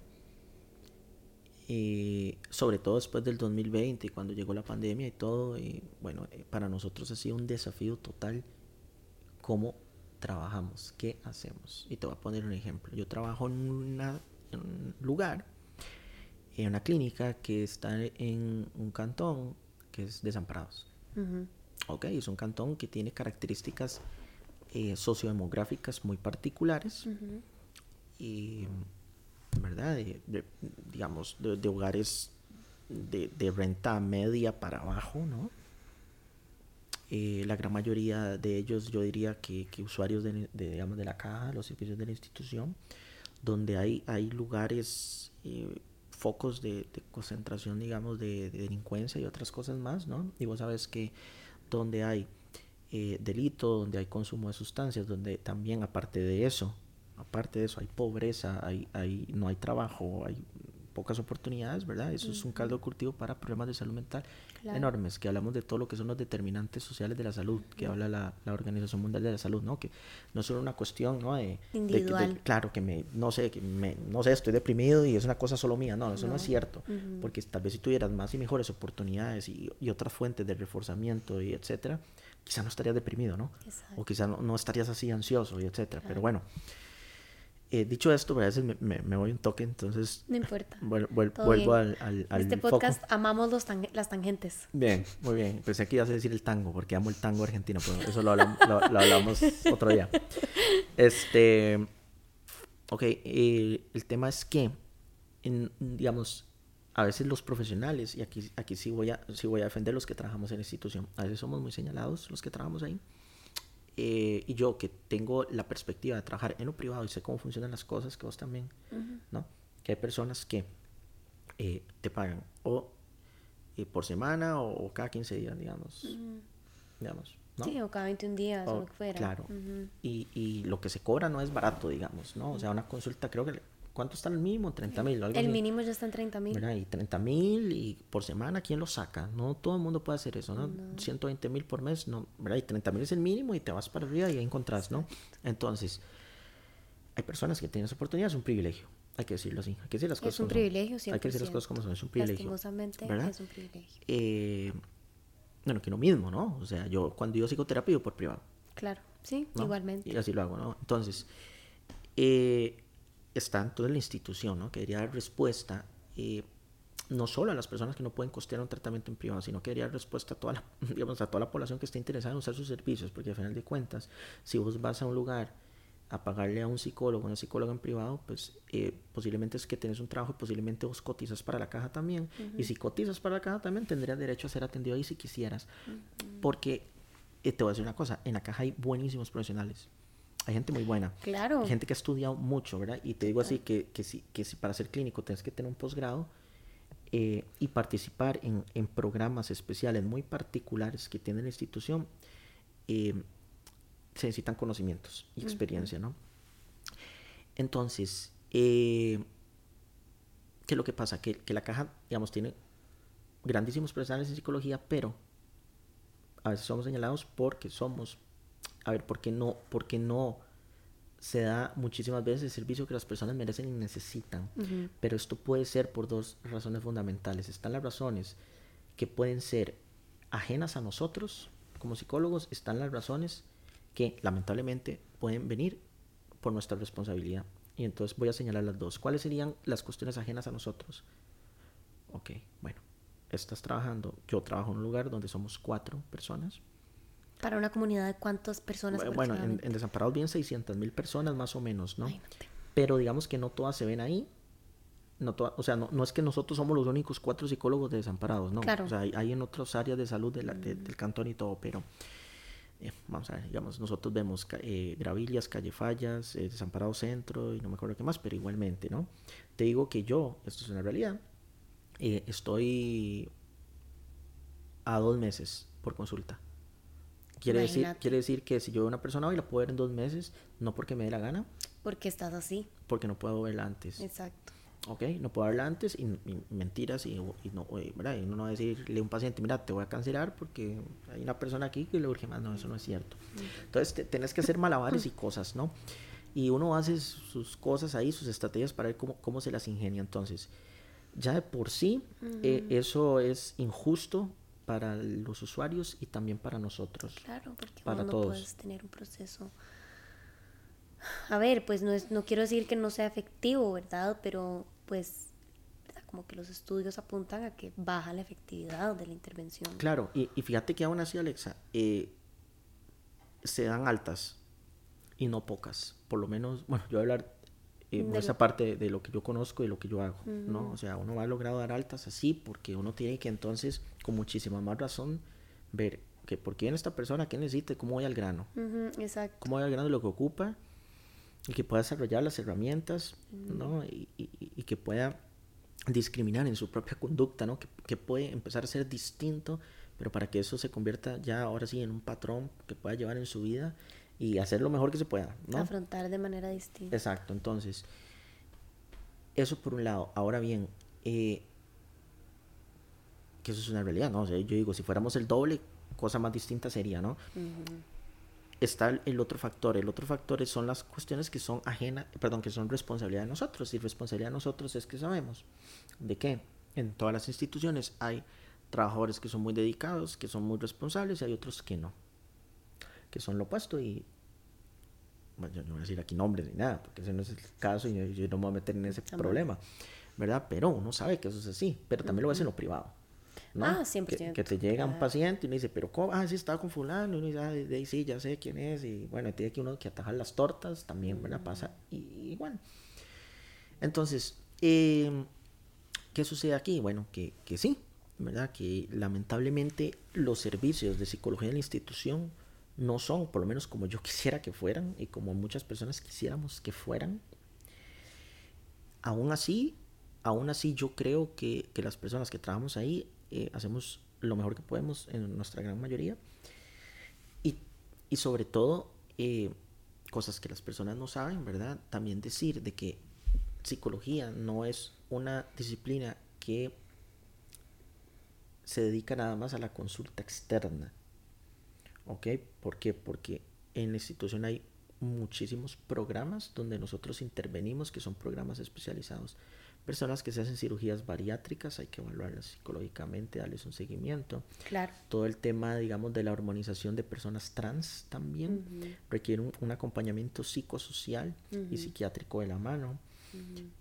Eh, sobre todo después del 2020, cuando llegó la pandemia y todo, bueno, eh, para nosotros ha sido un desafío total cómo trabajamos, qué hacemos. Y te voy a poner un ejemplo. Yo trabajo en, un lugar, en una clínica que está en un cantón que es Desamparados. Ok, es un cantón que tiene características eh, sociodemográficas muy particulares. Y, ¿verdad? digamos, de, hogares de, de, renta media para abajo, ¿no? Eh, la gran mayoría de ellos yo diría que, que usuarios de, digamos, de la caja, los servicios de la institución, donde hay, hay lugares, eh, focos de, concentración, digamos, de, delincuencia y otras cosas más, ¿no? Y vos sabes que donde hay eh, delito, donde hay consumo de sustancias, donde también aparte de eso, aparte de eso hay pobreza, hay, hay, no hay trabajo, hay pocas oportunidades, ¿verdad? Eso es un caldo de cultivo para problemas de salud mental enormes, que hablamos de todo lo que son los determinantes sociales de la salud, que habla la, la, Organización Mundial de la Salud, ¿no? Que no es solo una cuestión, ¿no? De, Individual. claro, que me, no sé, que me, no sé, estoy deprimido y es una cosa solo mía, no, eso no, es cierto, porque tal vez si tuvieras más y mejores oportunidades y, y otras fuentes de reforzamiento y etcétera, quizá no estarías deprimido, ¿no? O quizá no, no, estarías así ansioso y etcétera, pero bueno. Eh, dicho esto, a veces me, me, voy un toque, entonces... No importa. vuelvo al, al, al, Este podcast amamos los las tangentes. Bien, muy bien. Pensé que ibas a decir el tango, porque amo el tango argentino, pero eso lo hablamos, lo, hablamos otro día. Este... Ok, eh, el tema es que, en, digamos, a veces los profesionales, y aquí, aquí sí, voy a, sí voy a defender los que trabajamos en la institución, a veces somos muy señalados los que trabajamos ahí, eh, y yo que tengo la perspectiva de trabajar en lo privado y sé cómo funcionan las cosas, que vos también, ¿no? Que hay personas que eh, te pagan o eh, por semana o, cada 15 días, digamos. digamos ¿no? Sí, o cada 21 días o, lo que fuera. Claro. y, y, lo que se cobra no es barato, digamos, ¿no? O sea, una consulta creo que ¿Cuánto está el mínimo? 30 mil. El mínimo ya está en 30 mil. Y 30 mil y por semana, ¿quién lo saca? No todo el mundo puede hacer eso, ¿no? 120 mil por mes, no, ¿verdad? Y 30 mil es el mínimo y te vas para arriba y ahí encontrás, ¿no? Entonces, hay personas que tienen esa oportunidad, es un privilegio. Hay que decirlo así. Hay que decir las cosas Es un privilegio, sí. Hay que decir las cosas como son, es un privilegio. Lastimosamente, es un privilegio. Eh, bueno, que lo mismo, ¿no? O sea, yo cuando yo psicoterapia, yo por privado. Claro, sí, igualmente. Y así lo hago, ¿no? Entonces, eh está en toda la institución, ¿no? Que debería dar respuesta eh, no solo a las personas que no pueden costear un tratamiento en privado, sino que debería dar respuesta a toda la, digamos, a toda la población que esté interesada en usar sus servicios, porque al final de cuentas, si vos vas a un lugar a pagarle a un psicólogo, una psicóloga en privado, pues eh, posiblemente es que tienes un trabajo y posiblemente vos cotizas para la caja también. Y si cotizas para la caja también tendrías derecho a ser atendido ahí si quisieras. Porque eh, te voy a decir una cosa, en la caja hay buenísimos profesionales hay gente muy buena. Claro. Hay gente que ha estudiado mucho, ¿verdad? Y te digo así que, que, si, que si para ser clínico tienes que tener un posgrado eh, y participar en, en, programas especiales muy particulares que tiene la institución, eh, se necesitan conocimientos y experiencia, ¿no? Entonces, eh, ¿qué es lo que pasa? Que, que la caja, digamos, tiene grandísimos profesionales en psicología, pero a veces somos señalados porque somos a ver, ¿por qué no, por qué no se da muchísimas veces el servicio que las personas merecen y necesitan? Pero esto puede ser por dos razones fundamentales. Están las razones que pueden ser ajenas a nosotros como psicólogos, están las razones que lamentablemente pueden venir por nuestra responsabilidad. Y entonces voy a señalar las dos. ¿Cuáles serían las cuestiones ajenas a nosotros? Ok, bueno, estás trabajando, yo trabajo en un lugar donde somos cuatro personas, ¿Para una comunidad de cuántas personas? Bueno, en, en, Desamparados bien 600 mil personas más o menos, ¿no? Pero digamos que no todas se ven ahí. No o sea, no, no, es que nosotros somos los únicos cuatro psicólogos de Desamparados, ¿no? Claro. O sea, hay, en otras áreas de salud de del cantón y todo, pero... Eh, vamos a ver, digamos, nosotros vemos eh, Gravillas, Calle Fallas, eh, Desamparado Centro y no me acuerdo qué más, pero igualmente, ¿no? Te digo que yo, esto es una realidad, estoy a dos meses por consulta. Quiere decir, quiere decir que si yo veo a una persona hoy la puedo ver en dos meses, no porque me dé la gana. Porque estás así. Porque no puedo verla antes. Exacto. Ok, no puedo verla antes y, mentiras y, y, no, ¿verdad? y uno no va a decirle a un paciente, mira, te voy a cancelar porque hay una persona aquí que le urge más. No, eso no es cierto. Entonces, te, tenés que hacer malabares y cosas, ¿no? Y uno hace sus cosas ahí, sus estrategias para ver cómo, cómo se las ingenia. Entonces, ya de por sí, eh, eso es injusto para los usuarios y también para nosotros. Claro, porque para no puedes tener un proceso. A ver, pues no, es, no quiero decir que no sea efectivo, ¿verdad? Pero pues como que los estudios apuntan a que baja la efectividad de la intervención. Claro, y, y fíjate que aún así, Alexa, eh, se dan altas y no pocas. Por lo menos, bueno, yo voy a hablar en esa parte de lo que yo conozco y lo que yo hago, ¿no? O sea, uno va a lograr dar altas así porque uno tiene que entonces, con muchísima más razón, ver que por quién esta persona, qué necesita, cómo voy al grano. exacto. Cómo voy al grano de lo que ocupa y que pueda desarrollar las herramientas, ¿no? Y, y, que pueda discriminar en su propia conducta, ¿no? Que, que puede empezar a ser distinto, pero para que eso se convierta ya ahora sí en un patrón que pueda llevar en su vida y hacer lo mejor que se pueda, ¿no? Afrontar de manera distinta. Exacto, entonces, eso por un lado. Ahora bien, eh, que eso es una realidad, ¿no? O sea, yo digo, si fuéramos el doble, cosa más distinta sería, ¿no? Está el otro factor. El otro factor son las cuestiones que son ajenas, perdón, que son responsabilidad de nosotros. Y responsabilidad de nosotros es que sabemos de qué. En todas las instituciones hay trabajadores que son muy dedicados, que son muy responsables, y hay otros que no, que son lo opuesto. Y bueno, yo no voy a decir aquí nombres ni nada, porque ese no es el caso y yo, no me voy a meter en ese problema, ¿verdad? Pero uno sabe que eso es así, pero también lo ves en lo privado. ¿no? Ah, siempre que, que, te llega un paciente y uno dice, pero ¿cómo? Ah, sí, estaba con fulano. Y uno dice, ah, de ahí sí, ya sé quién es. Y bueno, tiene que uno que atajar las tortas, también, ¿verdad? Pasa y, bueno. Entonces, em, ¿qué sucede aquí? Bueno, que, que sí, ¿verdad? Que lamentablemente los servicios de psicología en la institución no son, por lo menos como yo quisiera que fueran y como muchas personas quisiéramos que fueran. Aún así, aún así yo creo que, que las personas que trabajamos ahí eh, hacemos lo mejor que podemos en nuestra gran mayoría. Y, y sobre todo, eh, cosas que las personas no saben, ¿verdad? También decir de que psicología no es una disciplina que se dedica nada más a la consulta externa. ¿Ok? ¿Por qué? Porque en la institución hay muchísimos programas donde nosotros intervenimos que son programas especializados. Personas que se hacen cirugías bariátricas, hay que evaluarlas psicológicamente, darles un seguimiento. Claro. Todo el tema, digamos, de la hormonización de personas trans también requiere un, acompañamiento psicosocial y psiquiátrico de la mano.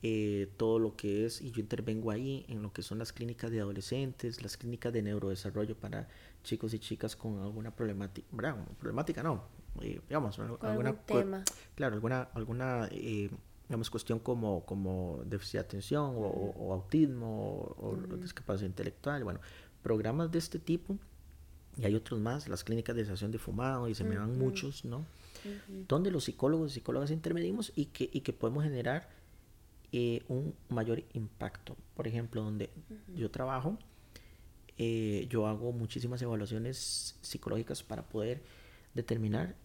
Eh, todo lo que es, y yo intervengo ahí en lo que son las clínicas de adolescentes, las clínicas de neurodesarrollo para chicos y chicas con alguna problemática, problemática no, eh, digamos, alguna, tema. claro, alguna, alguna eh, digamos, cuestión como, como déficit de atención o, autismo o, discapacidad intelectual, bueno, programas de este tipo, y hay otros más, las clínicas de desación de fumado, y se me van muchos, ¿no? Donde los psicólogos y psicólogas intervenimos y que, y que podemos generar eh, un mayor impacto. Por ejemplo, donde yo trabajo, eh, yo hago muchísimas evaluaciones psicológicas para poder determinar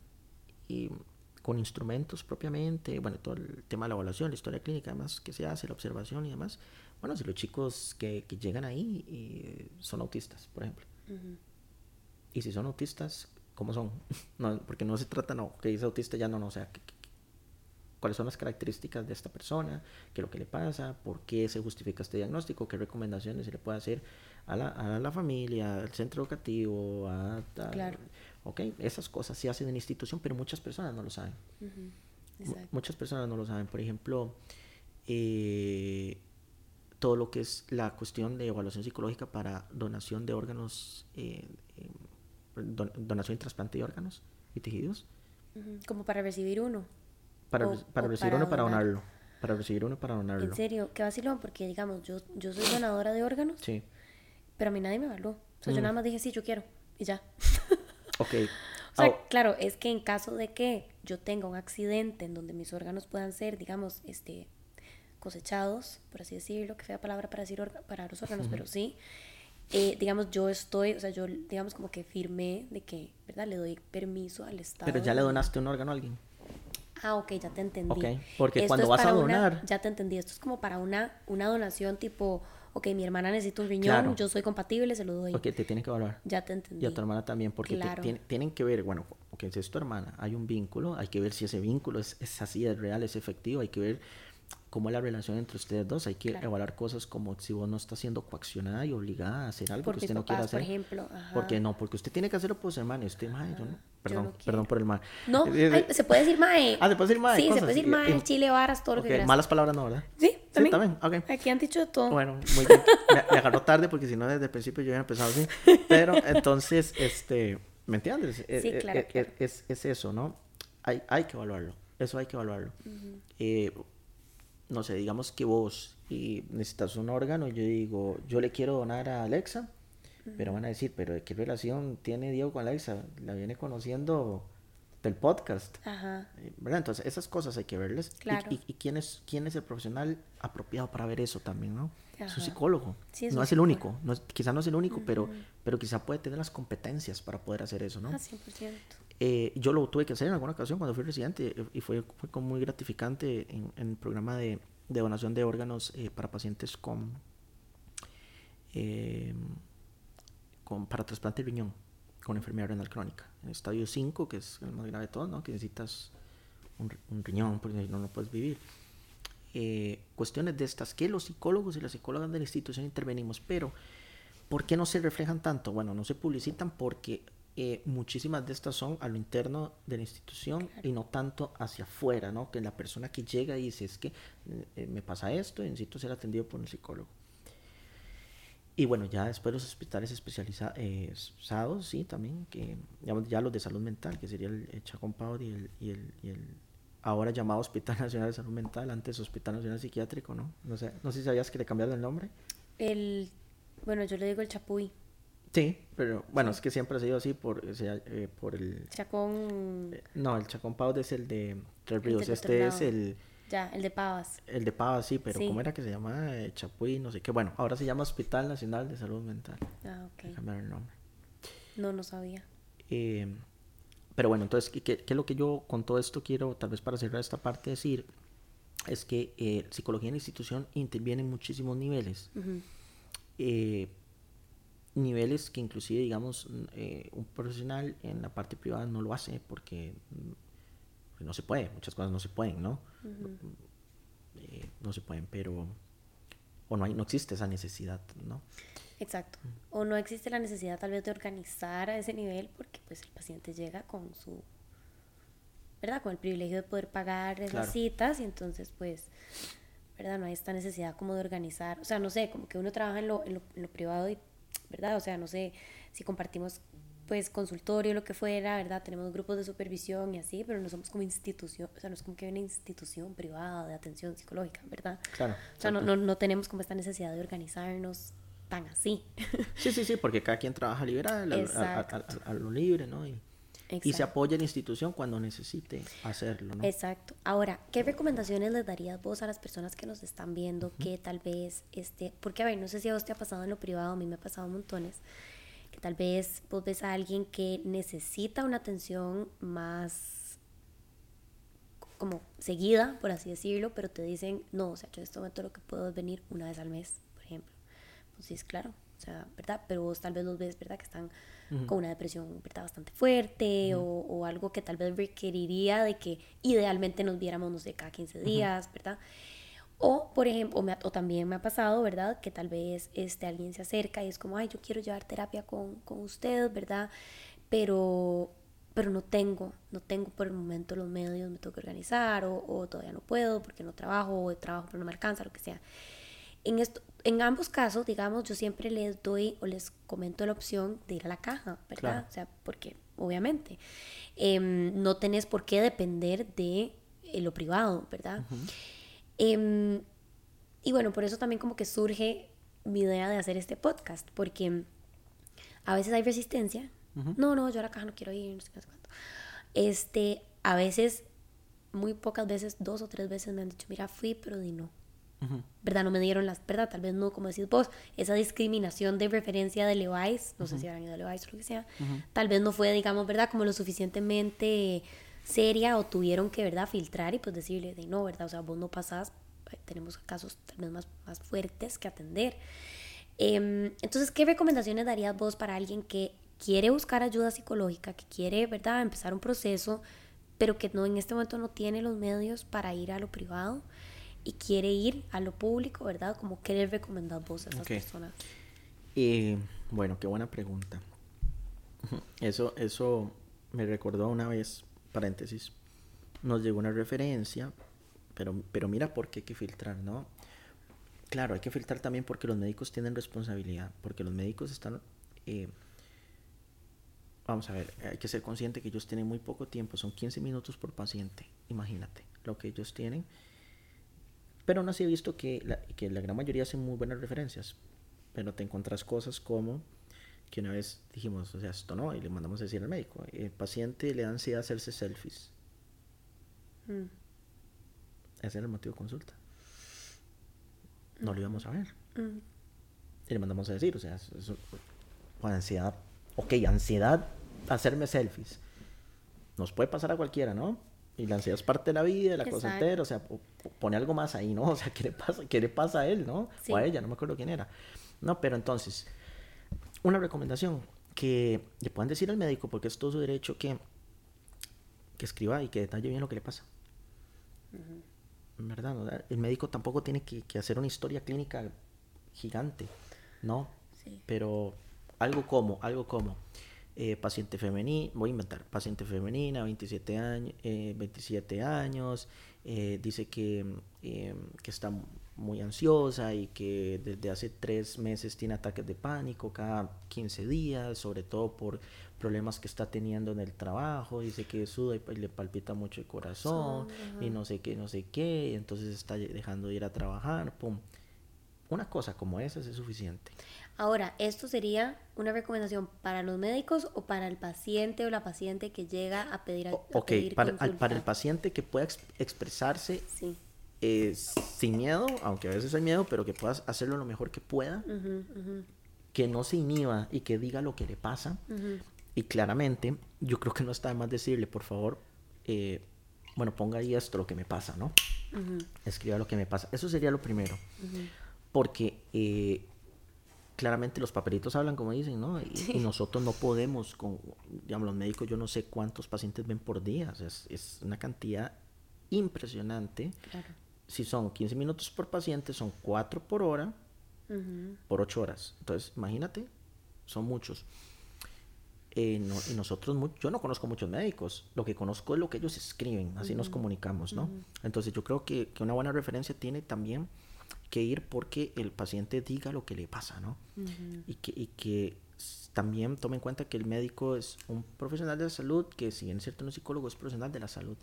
y con instrumentos propiamente, bueno, todo el tema de la evaluación, la historia clínica, además que se hace, la observación y demás. Bueno, si los chicos que, que llegan ahí y son autistas, por ejemplo. Y si son autistas, ¿cómo son? no, porque no se trata, no, que dice autista ya no, no, o sea, que, cuáles son las características de esta persona, qué es lo que le pasa, por qué se justifica este diagnóstico, qué recomendaciones se le puede hacer a la, a la familia, al centro educativo, a, claro. ok, esas cosas se hacen en institución, pero muchas personas no lo saben. Muchas personas no lo saben. Por ejemplo, eh, todo lo que es la cuestión de evaluación psicológica para donación de órganos, eh, eh, donación y trasplante de órganos y tejidos. Como para recibir uno. Para, para recibir uno para donarlo. Para recibir uno para donarlo. En serio, qué vacilón, porque digamos, yo, yo soy donadora de órganos. Sí. Pero a mí nadie me evaluó. O sea, yo mm. nada más dije, sí, yo quiero. Y ya. ok. O sea, claro, es que en caso de que yo tenga un accidente en donde mis órganos puedan ser, digamos, este cosechados, por así decirlo, que fea palabra para decir para los órganos, pero sí, eh, digamos, yo estoy, o sea, yo, digamos, como que firmé de que, ¿verdad? Le doy permiso al Estado. Pero ya le donaste un órgano a alguien. Ah, ok, ya te entendí. Ok, porque cuando vas a donar... ya te entendí, esto es como para una, una donación tipo, ok, mi hermana necesita un riñón, yo soy compatible, se lo doy. Ok, te tienes que evaluar. Ya te entendí. Y a tu hermana también, porque tienen que ver, bueno, ok, si es tu hermana, hay un vínculo, hay que ver si ese vínculo es, es así, es real, es efectivo, hay que ver cómo es la relación entre ustedes dos. Hay que evaluar cosas como si vos no estás siendo coaccionada y obligada a hacer algo que usted no quiere hacer. Por ejemplo. Porque no, porque usted tiene que hacerlo por su hermano. Usted, mae, yo no. Perdón, perdón por el mal. No, se puede decir mae. Ah, se puede decir mae. Sí, se puede decir mae, chile, varas, todo lo que quieras. Malas palabras no, ¿verdad? Sí, también. Sí, también. Okay. Aquí han dicho de todo. Bueno, muy bien. me, agarró tarde porque si no desde el principio yo había empezado así. Pero entonces, este, ¿me entiendes? Sí, eh, claro, eh, claro. Es, es, eso, ¿no? Hay, hay que evaluarlo. Eso hay que evaluarlo. eh, no sé, digamos que vos y necesitas un órgano, yo digo, yo le quiero donar a Alexa, pero van a decir, pero ¿qué relación tiene Diego con Alexa? La viene conociendo del podcast. Ajá. Eh, ¿Verdad? Entonces, esas cosas hay que. Claro. Y, quién, es, quién es el profesional apropiado para ver eso también, ¿no? Es un psicólogo. Sí, no es el único. No quizá no es el único, pero, pero quizá puede tener las competencias para poder hacer eso, ¿no? Ah, 100%. Eh, yo lo tuve que hacer en alguna ocasión cuando fui residente y fue, fue como muy gratificante en, el programa de, de donación de órganos eh, para pacientes con, eh, con para trasplante de riñón con enfermedad renal crónica. En estadio 5, que es el más grave de todos, ¿no? que necesitas un, un riñón porque si no, no puedes vivir. Eh, cuestiones de estas que los psicólogos y las psicólogas de la institución intervenimos, pero ¿por qué no se reflejan tanto? Bueno, no se publicitan porque eh, muchísimas de estas son a lo interno de la institución y no tanto hacia afuera, ¿no? Que la persona que llega y dice, es que eh, me pasa esto y necesito ser atendido por un psicólogo. Y bueno, ya después los hospitales especializados, sí, también, que digamos, ya los de salud mental, que sería el, el Chacón y el, y el, y el ahora llamado Hospital Nacional de Salud Mental, antes Hospital Nacional Psiquiátrico, ¿no? No sé, no sé si sabías que le cambiaron el nombre. El, bueno, yo le digo el Chapuy. Sí, pero bueno, es que siempre ha sido así por, o sea, eh, por el... Chacón... Eh, no, el Chacón Pavas es el de Tres Ríos, este es el... Ya, el de Pavas. El de Pavas, sí, pero Sí. ¿cómo era que se llamaba? Eh, Chapuy, no sé qué. Bueno, ahora se llama Hospital Nacional de Salud Mental. Ah, ok. el nombre. No, no sabía. Eh, pero bueno, entonces, ¿qué, qué, es lo que yo con todo esto quiero, tal vez para cerrar esta parte, decir? Es que eh, psicología en la institución interviene en muchísimos niveles. Eh, niveles que inclusive, digamos, eh, un profesional en la parte privada no lo hace porque mm, no se puede, muchas cosas no se pueden, ¿no? Eh, no se pueden, pero... O no, hay, no existe esa necesidad, ¿no? Exacto. O no existe la necesidad tal vez de organizar a ese nivel porque pues el paciente llega con su, ¿verdad? Con el privilegio de poder pagar esas Claro. citas y entonces pues, ¿verdad? No hay esta necesidad como de organizar. O sea, no sé, como que uno trabaja en lo, en lo, en lo privado y, ¿verdad? O sea, no sé si compartimos pues consultorio, lo que fuera, ¿verdad? Tenemos grupos de supervisión y así, pero no somos como institución, o sea, no es como que una institución privada de atención psicológica, ¿verdad? Claro. O sea, no, no, no tenemos como esta necesidad de organizarnos tan así. Sí, sí, sí, porque cada quien trabaja liberal, a- a lo libre, ¿no? Y, y se Exacto. apoya la institución cuando necesite hacerlo, ¿no? Exacto. Ahora, ¿qué recomendaciones les darías vos a las personas que nos están viendo que tal vez, este, porque a ver, no sé si a vos te ha pasado en lo privado, a mí me ha pasado montones, que tal vez vos ves a alguien que necesita una atención más como seguida, por así decirlo, pero te dicen, no, o sea, yo en este momento lo que puedo es venir una vez al mes, por ejemplo. Pues sí, es claro, o sea, ¿verdad? Pero vos tal vez los ves, ¿verdad? Que están con una depresión, ¿verdad? Bastante fuerte o, o algo que tal vez requeriría de que idealmente nos viéramos, no sé, cada 15 días, ¿verdad? O, por ejemplo, o, me o también me ha pasado, ¿verdad? Que tal vez este, alguien se acerca y es como, ay, yo quiero llevar terapia con, con usted, ¿verdad? Pero, pero no tengo, no tengo por el momento los medios, me tengo que organizar o, o todavía no puedo porque no trabajo o trabajo pero no me alcanza, lo que sea. En, esto, en ambos casos, digamos, yo siempre les doy o les comento la opción de ir a la caja, ¿verdad? Claro. O sea, porque obviamente em, no tenés por qué depender de eh, lo privado, ¿verdad? Em, y bueno, por eso también como que surge mi idea de hacer este podcast, porque a veces hay resistencia. No, no, yo a la caja no quiero ir, no sé qué, no sé cuánto. Este, a veces, muy pocas veces, dos o tres veces me han dicho, mira, fui, pero di no. ¿Verdad? No me dieron las, ¿verdad? Tal vez no, como decís vos, esa discriminación de referencia de Levi's, no sé si habrán ido a Levi's o lo que sea, tal vez no fue, digamos, ¿verdad? Como lo suficientemente seria o tuvieron que, ¿verdad? Filtrar y pues decirle de no, ¿verdad? O sea, vos no pasás, eh, tenemos casos tal vez más, más fuertes que atender. Em, entonces, ¿qué recomendaciones darías vos para alguien que quiere buscar ayuda psicológica, que quiere, ¿verdad?, empezar un proceso, pero que no en este momento no tiene los medios para ir a lo privado y quiere ir a lo público, ¿verdad? Como qué les recomendás vos a esas Ok. personas? Eh, bueno, qué buena pregunta. Eso, eso me recordó una vez, paréntesis, nos llegó una referencia, pero, pero mira por qué hay que filtrar, ¿no? Claro, hay que filtrar también porque los médicos tienen responsabilidad, porque los médicos están... eh, vamos a ver, hay que ser consciente que ellos tienen muy poco tiempo, son 15 minutos por paciente, imagínate lo que ellos tienen. Pero aún así he visto que la, que la gran mayoría hacen muy buenas referencias, pero te encuentras cosas como que una vez dijimos, o sea, esto no, y le mandamos a decir al médico, el paciente le da ansiedad hacerse selfies. Mm, Ese era el motivo de consulta. No lo íbamos a ver. mm, Y le mandamos a decir, o sea, eso- con ansiedad, ok, ansiedad, hacerme selfies. Nos puede pasar a cualquiera, ¿no? Y la ansiedad es parte de la vida, la cosa Exacto. entera, o sea, po- po- pone algo más ahí, ¿no? O sea, ¿qué le pasa, qué le pasa a él, no? Sí. O a ella, no me acuerdo quién era. No, pero entonces, una recomendación que le puedan decir al médico, porque es todo su derecho, que, que escriba y que detalle bien lo que le pasa. ¿Verdad? ¿no? El médico tampoco tiene que, que hacer una historia clínica gigante, ¿no? Sí. Pero algo como, algo como eh, paciente femenina, voy a inventar, paciente femenina, 27 años, eh, 27 años, eh, dice que, eh, que está muy ansiosa y que desde hace tres meses tiene ataques de pánico cada 15 días, sobre todo por problemas que está teniendo en el trabajo, dice que suda y le palpita mucho el corazón y no sé qué, no sé qué, y entonces está dejando de ir a trabajar, pum. Una cosa como esa es suficiente. Ahora, ¿esto sería una recomendación para los médicos o para el paciente o la paciente que llega a pedir, a, ok, pedir para, al- para el paciente que pueda ex- expresarse Sí. eh, sin miedo, aunque a veces hay miedo, pero que puedas hacerlo lo mejor que pueda, que no se inhiba y que diga lo que le pasa. Y claramente, yo creo que no está de más decirle, por favor, eh, bueno, ponga ahí esto, lo que me pasa, ¿no? Escriba lo que me pasa. Eso sería lo primero. Porque eh, claramente los papelitos hablan, como dicen, ¿no? Y, y nosotros no podemos, con, digamos, los médicos, yo no sé cuántos pacientes ven por día. o sea, es, es una cantidad impresionante. Claro. Si son 15 minutos por paciente, son 4 por hora, por 8 horas. Entonces, imagínate, son muchos. Eh, no- y nosotros, yo no conozco muchos médicos, lo que conozco es lo que ellos escriben, así nos comunicamos, ¿no? Entonces yo creo que, que una buena referencia tiene también que ir porque el paciente diga lo que le pasa, ¿no? y, que, y que también tome en cuenta que el médico es un profesional de la salud, que si bien es cierto no es psicólogo, es profesional de la salud,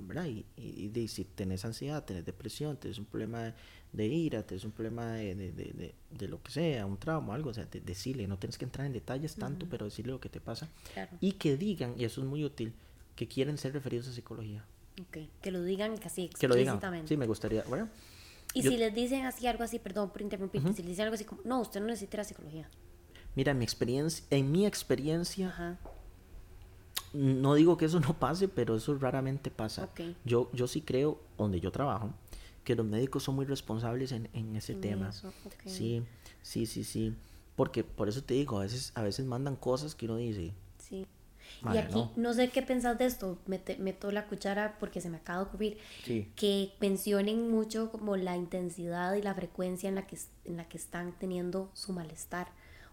¿verdad? Y, y- si tenés ansiedad, tenés depresión, tenés un problema de, de ira, tenés un problema de, de, de- lo que sea, un trauma, algo, o sea, de- decirle, no tienes que entrar en detalles tanto, pero decirle lo que te pasa. Claro. Y que digan, y eso es muy útil, que quieren ser referidos a psicología. Ok, Que lo digan casi Que lo digan. explícitamente. Sí, me gustaría, bueno, Y yo- si les dicen así algo así, perdón por interrumpir, si les dicen algo así como, no, usted no necesita la psicología. mira, en mi experiencia, en mi experiencia, Ajá. No digo que eso no pase, pero eso raramente pasa. Yo, yo sí creo, donde yo trabajo, que los médicos son muy responsables en, en ese En tema. Sí, sí, sí, sí. Porque por eso te digo, a veces, a veces mandan cosas que uno dice, Sí. Y aquí, no. no. sé qué pensás de esto, mete- meto la cuchara porque se me acaba de ocurrir, Sí. que mencionen mucho como la intensidad y la frecuencia en la que, en la que están teniendo su malestar.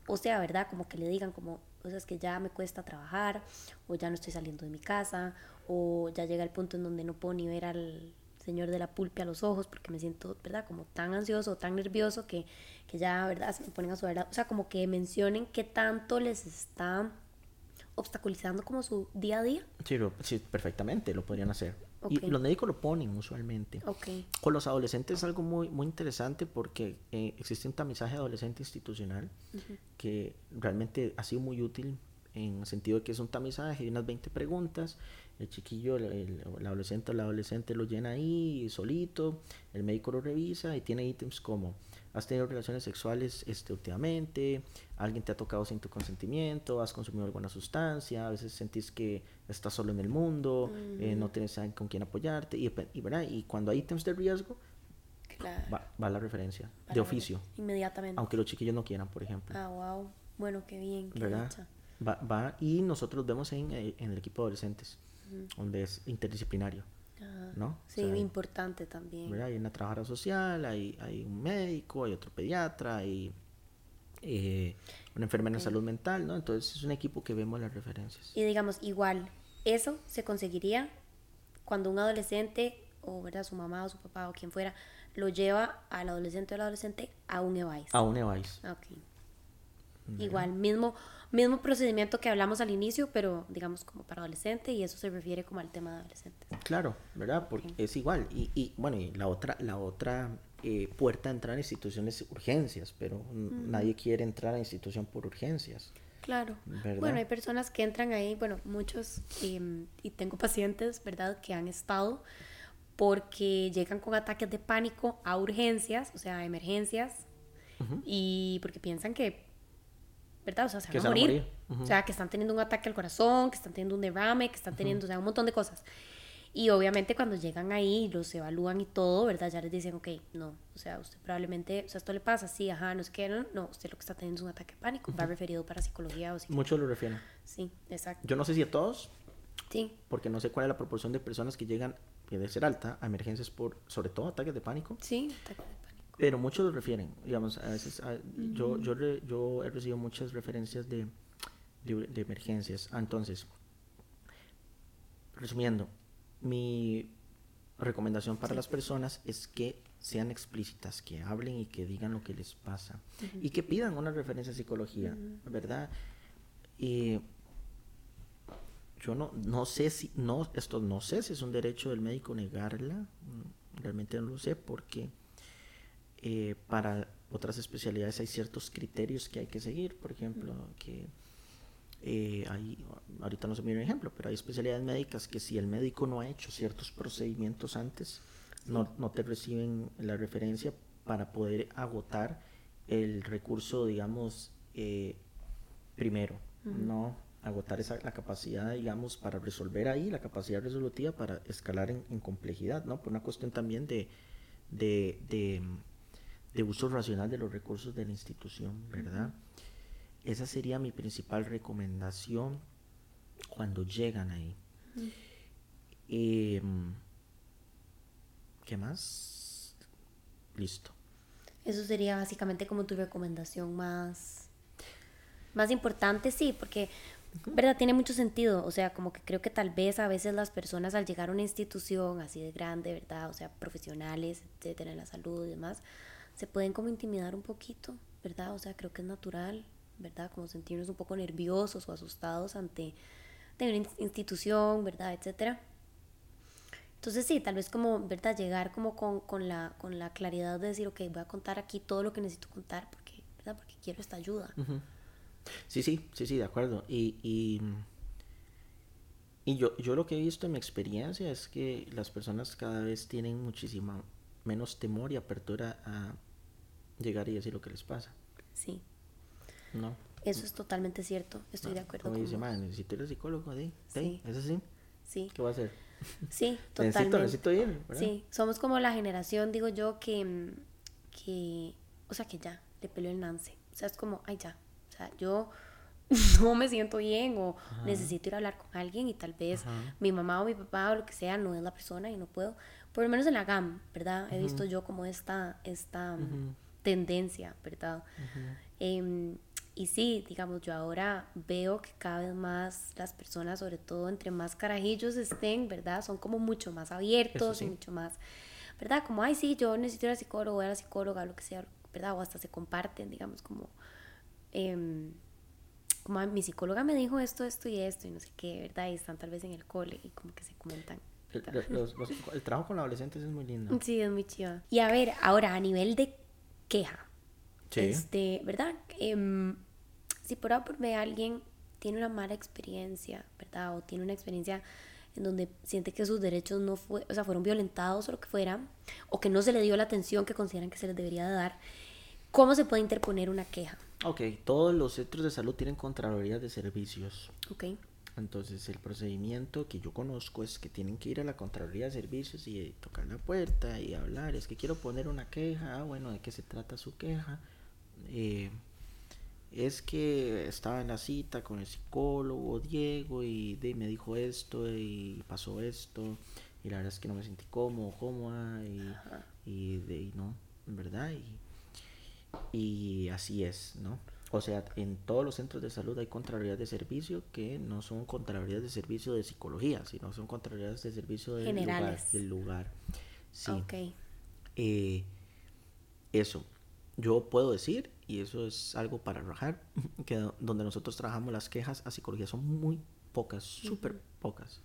O sea, ¿verdad? Como que le digan como, o sea, es que ya me cuesta trabajar, o ya no estoy saliendo de mi casa, o ya llega el punto en donde no puedo ni ver al señor de la pulpe a los ojos porque me siento, ¿verdad? Como tan ansioso tan nervioso que, que ya, ¿verdad? Se me ponen a sudar. la- O sea, como que mencionen qué tanto les está obstaculizando como su día a día. sí, lo- sí, perfectamente lo podrían hacer. Y los médicos lo ponen usualmente. Ok. Con los adolescentes es algo muy, muy interesante porque eh, existe un tamizaje adolescente institucional que realmente ha sido muy útil en el sentido de que es un tamizaje de unas 20 preguntas. El chiquillo, el, el- el adolescente o la adolescente lo llena ahí solito, el médico lo revisa y tiene ítems como has tenido relaciones sexuales este, últimamente, alguien te ha tocado sin tu consentimiento, has consumido alguna sustancia, a veces sentís que estás solo en el mundo, eh, no tienes alguien con quien apoyarte y, y, ¿verdad? y cuando hay ítems de riesgo Claro. va, va la referencia de oficio, Inmediatamente. aunque los chiquillos no quieran, por ejemplo. Ah, wow. Bueno, qué bien. Qué ¿verdad? Va, va, y nosotros los vemos en, eh, en el equipo de adolescentes, donde es interdisciplinario, Ajá. ¿no? O Sí, sea, importante también. ¿verdad? Hay una trabajadora social, hay, hay un médico, hay otro pediatra, hay eh, una enfermera en salud mental, ¿no? Entonces es un equipo que vemos las referencias. Y digamos, igual, eso se conseguiría cuando un adolescente, o ¿verdad? su mamá o su papá o quien fuera, lo lleva al adolescente o al adolescente a un EVAIS. A un EVAIS. Igual, mismo, mismo procedimiento que hablamos al inicio, pero digamos como para adolescente, y eso se refiere como al tema de adolescentes. Claro, ¿verdad? Porque es igual. Y, y bueno, y la otra, la otra eh, puerta de entrar a instituciones es urgencias, pero nadie quiere entrar a institución por urgencias. Claro. ¿Verdad? Bueno, hay personas que entran ahí, bueno, muchos, em, y tengo pacientes, ¿verdad?, que han estado porque llegan con ataques de pánico a urgencias, o sea, a emergencias, y porque piensan que, ¿verdad? O sea, se van a morir. morir. Ujú. O sea, que están teniendo un ataque al corazón, que están teniendo un derrame, que están teniendo, o sea, un montón de cosas. Y obviamente cuando llegan ahí, los evalúan y todo, ¿verdad? Ya les dicen, ok, no, o sea, usted probablemente, o sea, esto le pasa, sí, ajá, no es que no, no, usted lo que está teniendo es un ataque de pánico, va referido para psicología o psicología. Muchos lo refieren. Sí, exacto. Yo no sé si a todos, Sí, porque no sé cuál es la proporción de personas que llegan, que debe ser alta, a emergencias por, sobre todo, ataques de pánico. sí, ataque de pánico. Pero muchos lo refieren, digamos, a veces, a- yo, yo, re- yo he recibido muchas referencias de, de, de emergencias. Ah, Entonces, resumiendo, mi recomendación para las personas es que sean explícitas, que hablen y que digan lo que les pasa y que pidan una referencia a psicología, ¿verdad? Y yo no, no sé si, no, esto no sé si es un derecho del médico negarla, mm, realmente no lo sé porque eh, para otras especialidades hay ciertos criterios que hay que seguir, por ejemplo, que eh, hay, ahorita no se me viene un ejemplo, pero hay especialidades médicas que si el médico no ha hecho ciertos procedimientos antes, no, no te reciben la referencia para poder agotar el recurso, digamos, eh, primero, no agotar esa, la capacidad, digamos, para resolver ahí, la capacidad resolutiva para escalar en, en complejidad, ¿no? Por una cuestión también de, de, de, de uso racional de los recursos de la institución, ¿verdad? Esa sería mi principal recomendación cuando llegan ahí. Em, ¿Qué más? Listo. Eso sería básicamente como tu recomendación más, más importante, sí, porque, ¿verdad? Tiene mucho sentido, o sea, como que creo que tal vez a veces las personas al llegar a una institución así de grande, ¿verdad? O sea, profesionales, etcétera, en la salud y demás, se pueden como intimidar un poquito, ¿verdad? O sea, creo que es natural, ¿verdad? Como sentirnos un poco nerviosos o asustados ante, ante una ins- institución, ¿verdad? Etcétera. Entonces sí, tal vez como, ¿verdad? Llegar como con, con, la, con la claridad de decir, ok, voy a contar aquí todo lo que necesito contar porque, ¿verdad? Porque quiero esta ayuda. Ujú. Sí, sí, sí, sí, de acuerdo. Y, y, y yo, yo lo que he visto en mi experiencia es que las personas cada vez tienen muchísima menos temor y apertura a llegar y decir lo que les pasa, Sí, ¿no? eso es totalmente cierto. Estoy de acuerdo Como con dice. "Mae, necesito ir al psicólogo, ¿sí? Sí. ¿Es así? Sí, ¿Qué va a hacer? sí, Necesito, totalmente. necesito ir, ¿verdad? Sí, somos como la generación, digo yo, que, que o sea, que ya, le peleó el Nance. O sea, es como, ay, ya. O sea, yo no me siento bien o necesito ir a hablar con alguien y tal vez Ajá. mi mamá o mi papá o lo que sea no es la persona y no puedo. Por lo menos en la GAM, ¿verdad? He visto yo como esta, esta tendencia, ¿verdad? Em, y sí, digamos, yo ahora veo que cada vez más las personas, sobre todo entre más carajillos estén, ¿verdad? Son como mucho más abiertos, sí. y mucho más, ¿verdad? Como, ay, sí, yo necesito ir al psicólogo, voy a la psicóloga, lo que sea, ¿verdad? O hasta se comparten, digamos, como, em, como "Ay, mi psicóloga me dijo esto, esto y esto, y no sé qué, ¿verdad? Y están tal vez en el cole y como que se comentan. El, los- los- el trabajo con adolescentes es muy lindo. Sí, es muy chiva. Y a ver, ahora, a nivel de queja, Sí. este, ¿verdad? Em, si por A por B alguien tiene una mala experiencia, ¿verdad? O tiene una experiencia en donde siente que sus derechos no fue, o sea, fueron violentados o lo que fuera, o que no se le dio la atención que consideran que se les debería de dar, ¿cómo se puede interponer una queja? Ok, todos los centros de salud tienen Contralorías de Servicios. ¿Ok? Entonces el procedimiento que yo conozco es que tienen que ir a la Contraloría de Servicios y eh, tocar la puerta y hablar. Es que quiero poner una queja. Ah, bueno, ¿de qué se trata su queja? Eh, es que estaba en la cita con el psicólogo Diego y de, me dijo esto y pasó esto y la verdad es que no me sentí cómodo, cómoda y, y de y no, verdad y, y así es, ¿no? O sea, en todos los centros de salud hay contralorías de servicio que no son contralorías de servicio de psicología, sino son contralorías de servicio del lugar, del lugar. Sí. Ok. Eh, eso, yo puedo decir, y eso es algo para rajar, que do- donde nosotros trabajamos las quejas a psicología son muy pocas, súper pocas.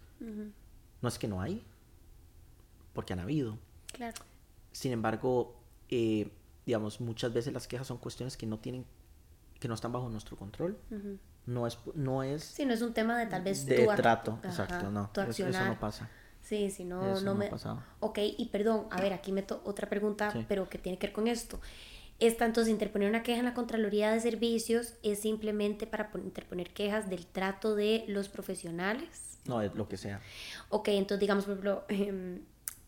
No es que no hay, porque han habido. Claro. Sin embargo, eh, digamos, muchas veces las quejas son cuestiones que no tienen, que no están bajo nuestro control. No es, no es Sí, no es un tema de tal vez de tu trato, Ajá, exacto, no. tu eso- no pasa. Sí, si no, Eso no no me... ha pasado. Ok, y perdón, a ver, aquí meto otra pregunta, Sí. pero que tiene que ver con esto. Esta, entonces, interponer una queja en la Contraloría de Servicios es simplemente para interponer quejas del trato de los profesionales. No, es lo que sea. Ok, entonces, digamos, por ejemplo, em,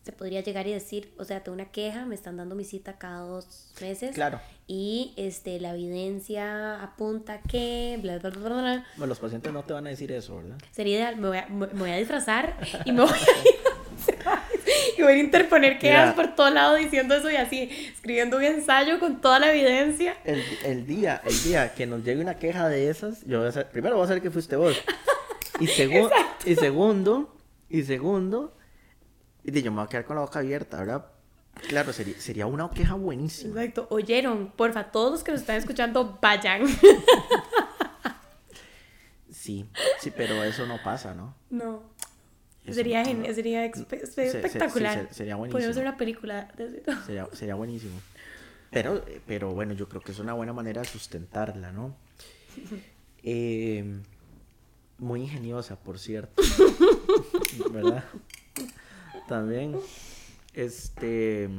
se podría llegar y decir, o sea, tengo una queja, me están dando mi cita cada dos meses. Claro. Y este, la evidencia apunta que, bla, bla, bla, bla. Bueno, los pacientes no te van a decir eso, ¿verdad? Sería ideal, me voy a, me voy a disfrazar y me voy a y voy a interponer quejas por todo lado diciendo eso y así, escribiendo un ensayo con toda la evidencia. El, el día, el día que nos llegue una queja de esas, yo voy a hacer, primero voy a hacer que fuiste vos. Y, segu y segundo, y segundo, y yo me voy a quedar con la boca abierta, ¿verdad? Claro, sería, sería una queja buenísima. Exacto. Oyeron, porfa, todos los que nos están escuchando, vayan. Sí, sí, pero eso no pasa, ¿no? No. sería, sería espectacular. sería buenísimo. Podemos hacer una película de eso. Sería, sería buenísimo. Pero, pero bueno, yo creo que es una buena manera de sustentarla, ¿no? Eh, muy ingeniosa, por cierto. ¿Verdad? También, este...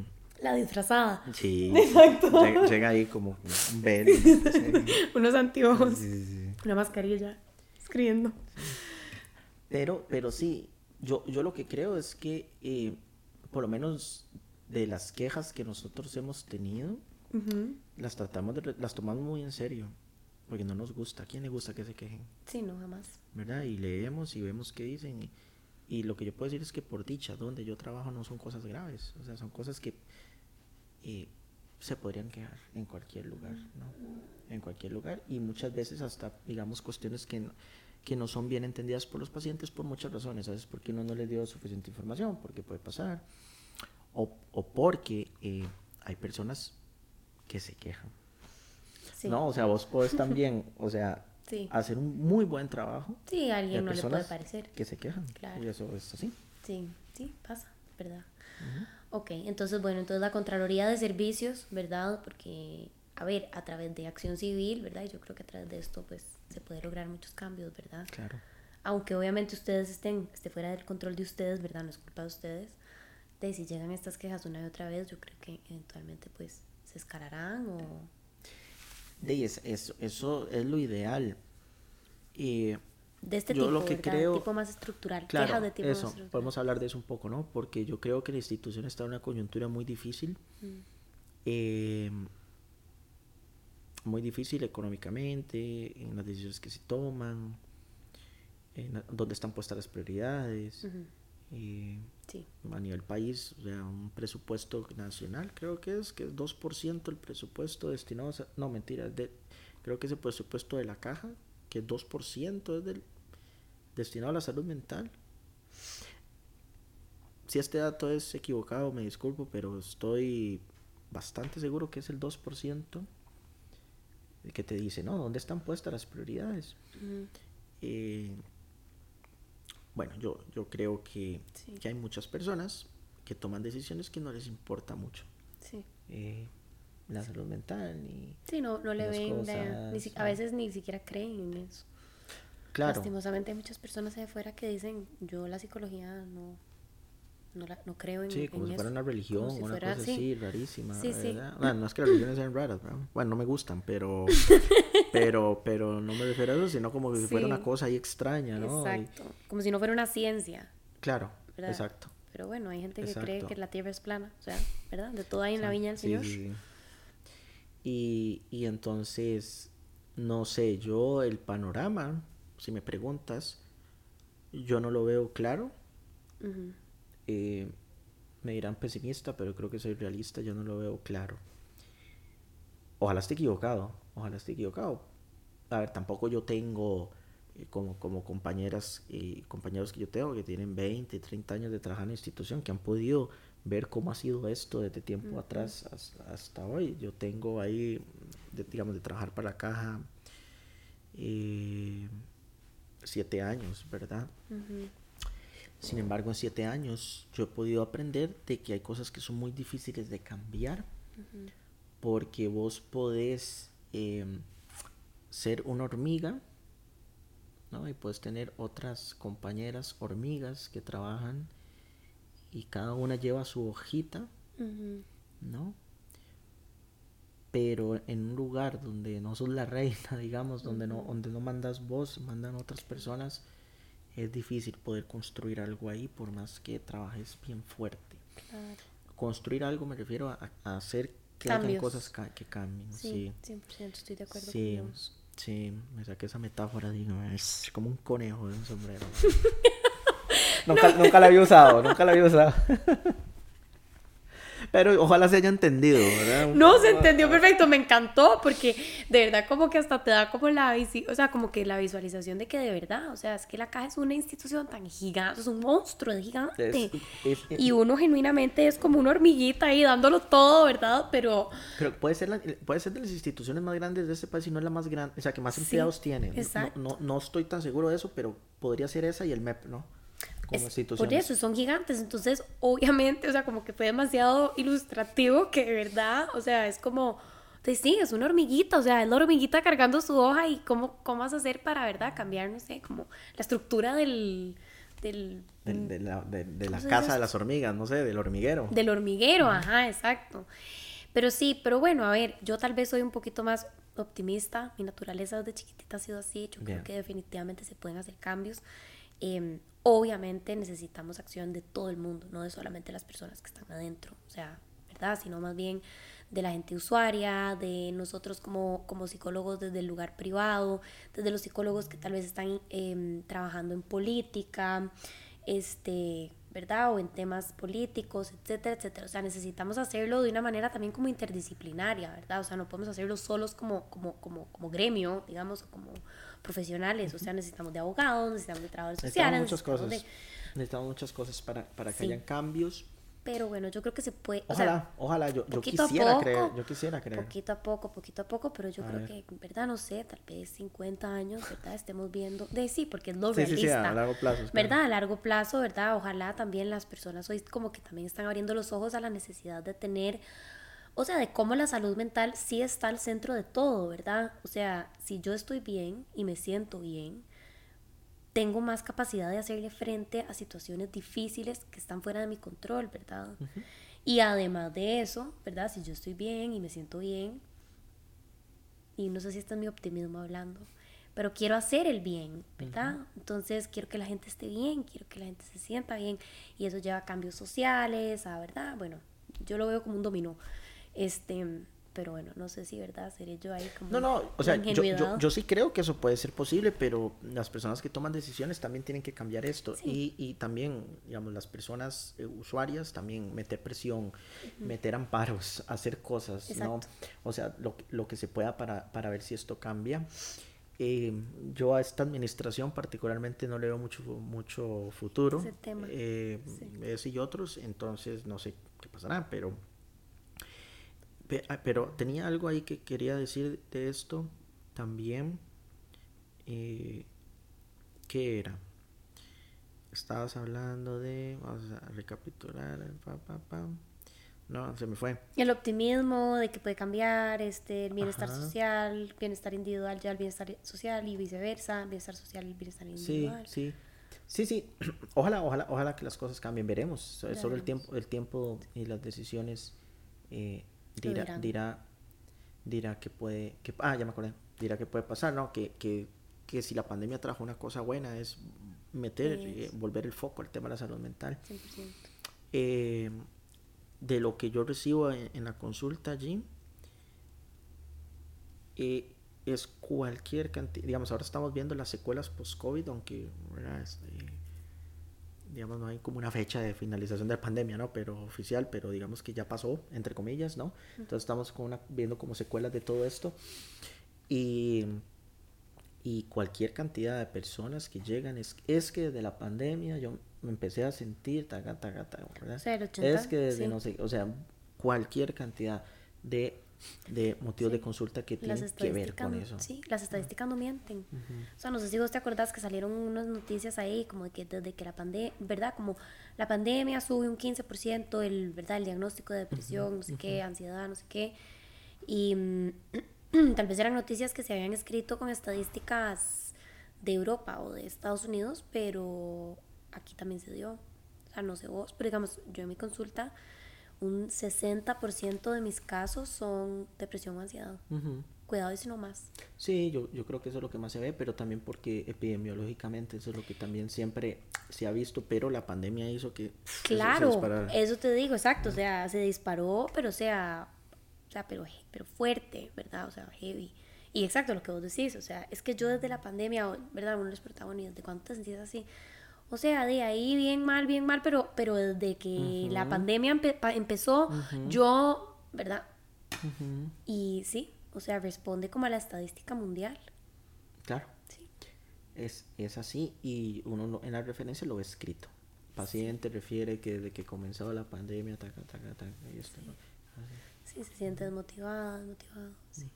La disfrazada. Sí. Exacto. Llega, ahí como un velo. Unos anteojos. Una mascarilla. Escribiendo. Pero, pero sí, yo, yo lo que creo es que, eh, por lo menos de las quejas que nosotros hemos tenido, las tratamos de, las tomamos muy en serio. Porque no nos gusta. ¿A quién le gusta que se quejen? Sí, no, jamás. ¿Verdad? Y leemos y vemos qué dicen. Y, y lo que yo puedo decir es que por dicha, donde yo trabajo no son cosas graves, o sea, son cosas que eh, se podrían quejar en cualquier lugar, ¿no? En cualquier lugar y muchas veces hasta, digamos, cuestiones que no, que no son bien entendidas por los pacientes por muchas razones, ¿sabes? Porque uno no les dio suficiente información, porque puede pasar, o, o porque eh, hay personas que se quejan. No, o sea, vos podés también, o sea, hacer un muy buen trabajo. Sí, a alguien no le puede parecer. Que se quejan. Claro. Y eso es así. Sí, sí, pasa, ¿verdad? Ok, entonces, bueno, entonces la Contraloría de Servicios, ¿verdad? Porque, a ver, a través de acción civil, ¿verdad? Y yo creo que a través de esto, pues, se puede lograr muchos cambios, ¿verdad? Claro. Aunque obviamente ustedes estén, esté fuera del control de ustedes, ¿verdad? No es culpa de ustedes. De si llegan estas quejas una y otra vez, yo creo que eventualmente, pues, se escalarán o de eso, eso es lo ideal. Y de este tipo, lo que creo, tipo más estructural, claro, de tipo eso, podemos hablar de eso un poco, ¿no? Porque yo creo que la institución está en una coyuntura muy difícil, mm. eh, muy difícil económicamente, en las decisiones que se toman, en dónde están puestas las prioridades. Y a nivel país, o sea, un presupuesto nacional creo que es, que es 2% el presupuesto destinado a... No, mentira, de, creo que ese presupuesto de la caja, que 2% es del, destinado a la salud mental. Si este dato es equivocado, me disculpo, pero estoy bastante seguro que es el 2% que te dice, ¿no? ¿Dónde están puestas las prioridades? Bueno, yo, yo creo que, hay muchas personas que toman decisiones que no les importa mucho. Sí. Eh, la salud mental ni... Sí, no, no le ven, a veces ni siquiera creen en eso. Claro. Lastimosamente hay muchas personas allá afuera que dicen, yo la psicología no, no, la, no creo en, sí, como si fuera una religión, una cosa así, rarísima. Sí, sí. no es que las religiones sean raras, bueno, no me gustan, pero, pero, pero no me refiero a eso, sino como si fuera una cosa ahí extraña, ¿no? Exacto, como si no fuera una ciencia. Claro, exacto. Pero bueno, hay gente que cree que la Tierra es plana, o sea, ¿verdad? De todo ahí en la viña del Señor. Sí, y, y entonces, no sé, yo el panorama, si me preguntas, yo no lo veo claro. Eh, me dirán pesimista, pero creo que soy realista, yo no lo veo claro. Ojalá esté equivocado, ojalá esté equivocado. A ver, tampoco yo tengo eh, como, como compañeras y compañeros que yo tengo que tienen 20, 30 años de trabajar en la institución, que han podido ver cómo ha sido esto desde tiempo atrás hasta, hoy. Yo tengo ahí, digamos, de trabajar para la caja eh, siete años, ¿verdad? Sin embargo, en siete años yo he podido aprender de que hay cosas que son muy difíciles de cambiar porque vos podés em, ser una hormiga ¿no? y puedes tener otras compañeras hormigas que trabajan y cada una lleva su hojita, ¿no? pero en un lugar donde no sos la reina, digamos, donde no, donde no mandas vos, mandan otras personas, es difícil poder construir algo ahí por más que trabajes bien fuerte. Construir algo me refiero a, hacer que hayan cosas que cambien. Sí, 100% estoy de acuerdo sí, con vos. Sí, me saqué esa metáfora, digo, es como un conejo de un sombrero. nunca, nunca la había usado, nunca la había usado. Pero ojalá se haya entendido, ¿verdad? No, se entendió perfecto, me encantó porque de verdad como que hasta te da como la, o sea, como que la visualización de que de verdad, o sea, es que la caja es una institución tan gigante, es un monstruo de gigante. y uno genuinamente es como una hormiguita ahí dándolo todo, ¿verdad? Pero... Pero puede ser, puede ser de las instituciones más grandes de este país y no es la más grande, o sea, que más empleados tiene. Exacto. No, no, no estoy tan seguro de eso, pero podría ser esa y el MEP, ¿no? Por eso, son gigantes. Entonces, obviamente, o sea, como que fue demasiado ilustrativo que de verdad, o sea, es como, sí, es una hormiguita, o sea, es la hormiguita cargando su hoja y cómo, cómo vas a hacer para, ¿verdad? Cambiar, no sé, como la estructura del... Del, de, la, de, la casa de las hormigas, no sé, del hormiguero. Del hormiguero, ajá, exacto. Pero sí, pero bueno, a ver, yo tal vez soy un poquito más optimista, mi naturaleza desde chiquitita ha sido así, yo creo que definitivamente se pueden hacer cambios. Eh, obviamente necesitamos acción de todo el mundo, no de solamente las personas que están adentro, o sea, ¿verdad? Sino más bien de la gente usuaria, de nosotros como, como psicólogos desde el lugar privado, desde los psicólogos que tal vez están em, trabajando en política, este, ¿verdad? O en temas políticos, etcétera, etcétera. O sea, necesitamos hacerlo de una manera también como interdisciplinaria, ¿verdad? O sea, no podemos hacerlo solos como, como, como, como gremio, digamos, como profesionales, o sea, necesitamos de abogados, necesitamos de trabajadores sociales. Necesitamos muchas cosas. Necesitamos muchas cosas para, para que hayan cambios. Pero bueno, yo creo que se puede. Ojalá, ojalá, yo, yo quisiera creer, yo quisiera creer. Poquito a poco, poquito a poco, pero yo creo que, verdad, no sé, tal vez 50 años, ¿verdad? Estemos viendo. De sí, porque es lo sí, realista. Sí, sí, a largo plazo. ¿Verdad? A largo plazo, ¿verdad? Ojalá también las personas hoy como que también están abriendo los ojos a la necesidad de tener o sea, de cómo la salud mental sí está al centro de todo, ¿verdad? O sea, si yo estoy bien y me siento bien, tengo más capacidad de hacerle frente a situaciones difíciles que están fuera de mi control, ¿verdad? Y además de eso, ¿verdad? Si yo estoy bien y me siento bien, y no sé si este es mi optimismo hablando, pero quiero hacer el bien, ¿verdad? Entonces quiero que la gente esté bien, quiero que la gente se sienta bien, y eso lleva a cambios sociales, a, ¿verdad? Bueno, yo lo veo como un dominó. Este, pero bueno, no sé si, ¿verdad? Seré yo ahí como... No, no, o sea, yo, yo, yo, sí creo que eso puede ser posible, pero las personas que toman decisiones también tienen que cambiar esto. Y, y, también, digamos, las personas eh, usuarias también meter presión, meter amparos, hacer cosas, ¿no? O sea, lo, lo, que se pueda para, para ver si esto cambia. Eh, yo a esta administración particularmente no le veo mucho, mucho futuro. Ese tema. Eh, Ese y otros, entonces no sé qué pasará, pero pero tenía algo ahí que quería decir de esto también. Eh, ¿Qué era? Estabas hablando de. Vamos a recapitular. No, se me fue. El optimismo de que puede cambiar, este, el bienestar social, bienestar individual ya el bienestar social y viceversa, bienestar social y bienestar individual. Sí, sí. Sí, sí. Ojalá, ojalá, ojalá que las cosas cambien. Veremos. Solo el tiempo, el tiempo y las decisiones eh, dirá, dirá, dirá que puede, que, ah, ya me acordé, dirá que puede pasar, ¿no? Que, que, que si la pandemia trajo una cosa buena es meter, eh, volver el foco al tema de la salud mental. Eh, de lo que yo recibo en, la consulta allí, eh, es cualquier cantidad, digamos, ahora estamos viendo las secuelas post-COVID, aunque digamos, no hay como una fecha de finalización de la pandemia, ¿no? Pero oficial, pero digamos que ya pasó, entre comillas, ¿no? Entonces estamos con una, viendo como secuelas de todo esto. Y, y cualquier cantidad de personas que llegan, es, es que desde la pandemia yo me empecé a sentir, taga, taga, taga, ¿verdad? es que desde, no sé, o sea, cualquier cantidad de de motivos de consulta que tienen que ver con eso. Sí, las estadísticas no mienten. O sea, no sé si vos te acordás que salieron unas noticias ahí como de que desde que la pandemia, ¿verdad? Como la pandemia sube un 15% el, ¿verdad? El diagnóstico de depresión, no sé qué, ansiedad, no sé qué. Y tal vez eran noticias que se habían escrito con estadísticas de Europa o de Estados Unidos, pero aquí también se dio. O sea, no sé vos, pero digamos, yo en mi consulta un 60% de mis casos son depresión o ansiedad. Cuidado y si no más. Sí, yo, yo creo que eso es lo que más se ve, pero también porque epidemiológicamente eso es lo que también siempre se ha visto, pero la pandemia hizo que... Claro, eso, te digo, exacto, o sea, se disparó, pero o sea, o sea, pero, pero fuerte, ¿verdad? O sea, heavy. Y exacto lo que vos decís, o sea, es que yo desde la pandemia, ¿verdad? Uno de los protagonistas, ¿de cuánto te sentías así? O sea, de ahí bien mal, bien mal, pero, pero desde que la pandemia empezó, yo, ¿verdad? Y sí, o sea, responde como a la estadística mundial. Claro. Sí. Es, es así y uno en la referencia lo ve escrito. Paciente refiere que desde que comenzó la pandemia, taca, taca, taca, y esto, sí. sí. se siente desmotivado, desmotivado, sí.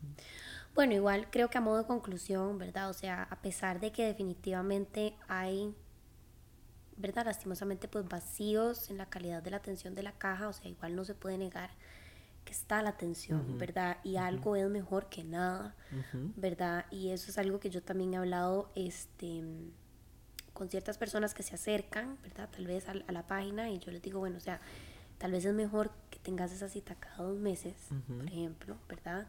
Bueno, igual creo que a modo de conclusión, ¿verdad? O sea, a pesar de que definitivamente hay, ¿verdad? Lastimosamente, pues vacíos en la calidad de la atención de la caja, o sea, igual no se puede negar que está la atención, ¿verdad? Y algo es mejor que nada, ¿verdad? Y eso es algo que yo también he hablado este, con ciertas personas que se acercan, ¿verdad? Tal vez a, la página y yo les digo, bueno, o sea, tal vez es mejor que tengas esa cita cada dos meses, por ejemplo, ¿verdad?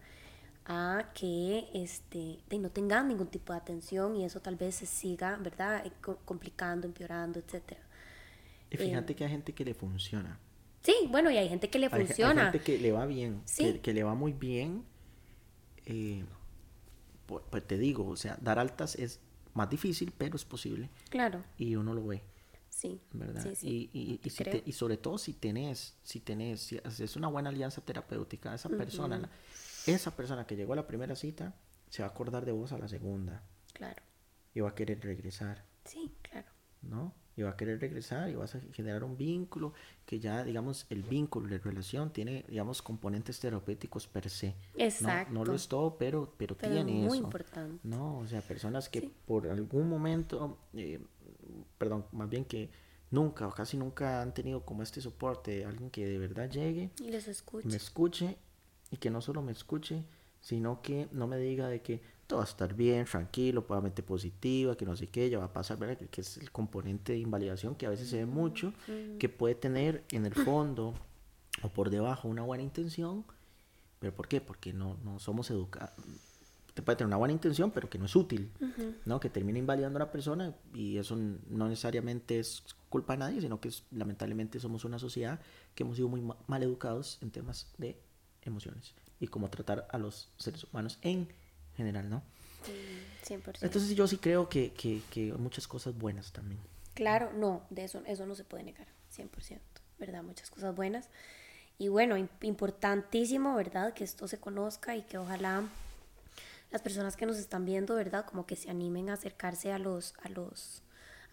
A que este, de no tengan ningún tipo de atención y eso tal vez se siga, ¿verdad? Eh, complicando, empeorando, etcétera. Y fíjate eh, que hay gente que le funciona. Sí, bueno, y hay gente que le funciona. Hay gente que le va bien, que, le va muy bien. Eh, pues, pues, te digo, o sea, dar altas es más difícil, pero es posible. Claro. Y uno lo ve. Sí. ¿Verdad? Sí, y, y, y, sobre todo si tenés, si tenés, si es una buena alianza terapéutica, esa persona, esa persona que llegó a la primera cita, se va a acordar de vos a la segunda. Claro. Y va a querer regresar. Sí, claro. ¿No? y va a querer regresar y vas a generar un vínculo que ya, digamos, el vínculo, la relación tiene, digamos, componentes terapéuticos per se. Exacto. No, lo es todo, pero, pero, pero tiene muy importante. No, o sea, personas que por algún momento, eh, perdón, más bien que nunca o casi nunca han tenido como este soporte, alguien que de verdad llegue y les escuche. me escuche y que no solo me escuche, sino que no me diga de que va a estar bien, tranquilo, probablemente positiva, que no sé qué, ya va a pasar, ¿verdad? Que es el componente de invalidación que a veces se ve mucho, que puede tener en el fondo o por debajo una buena intención, pero ¿por qué? Porque no, no somos educados. Te puede tener una buena intención, pero que no es útil, ¿no? Que termina invalidando a la persona y eso no necesariamente es culpa de nadie, sino que es, lamentablemente somos una sociedad que hemos sido muy mal educados en temas de emociones y cómo tratar a los seres humanos en general, ¿no? 100%. Entonces yo sí creo que, que, que, muchas cosas buenas también. Claro, no, de eso, eso no se puede negar, 100%, ¿verdad? Muchas cosas buenas. Y bueno, importantísimo, ¿verdad? Que esto se conozca y que ojalá las personas que nos están viendo, ¿verdad? Como que se animen a acercarse a los, a los,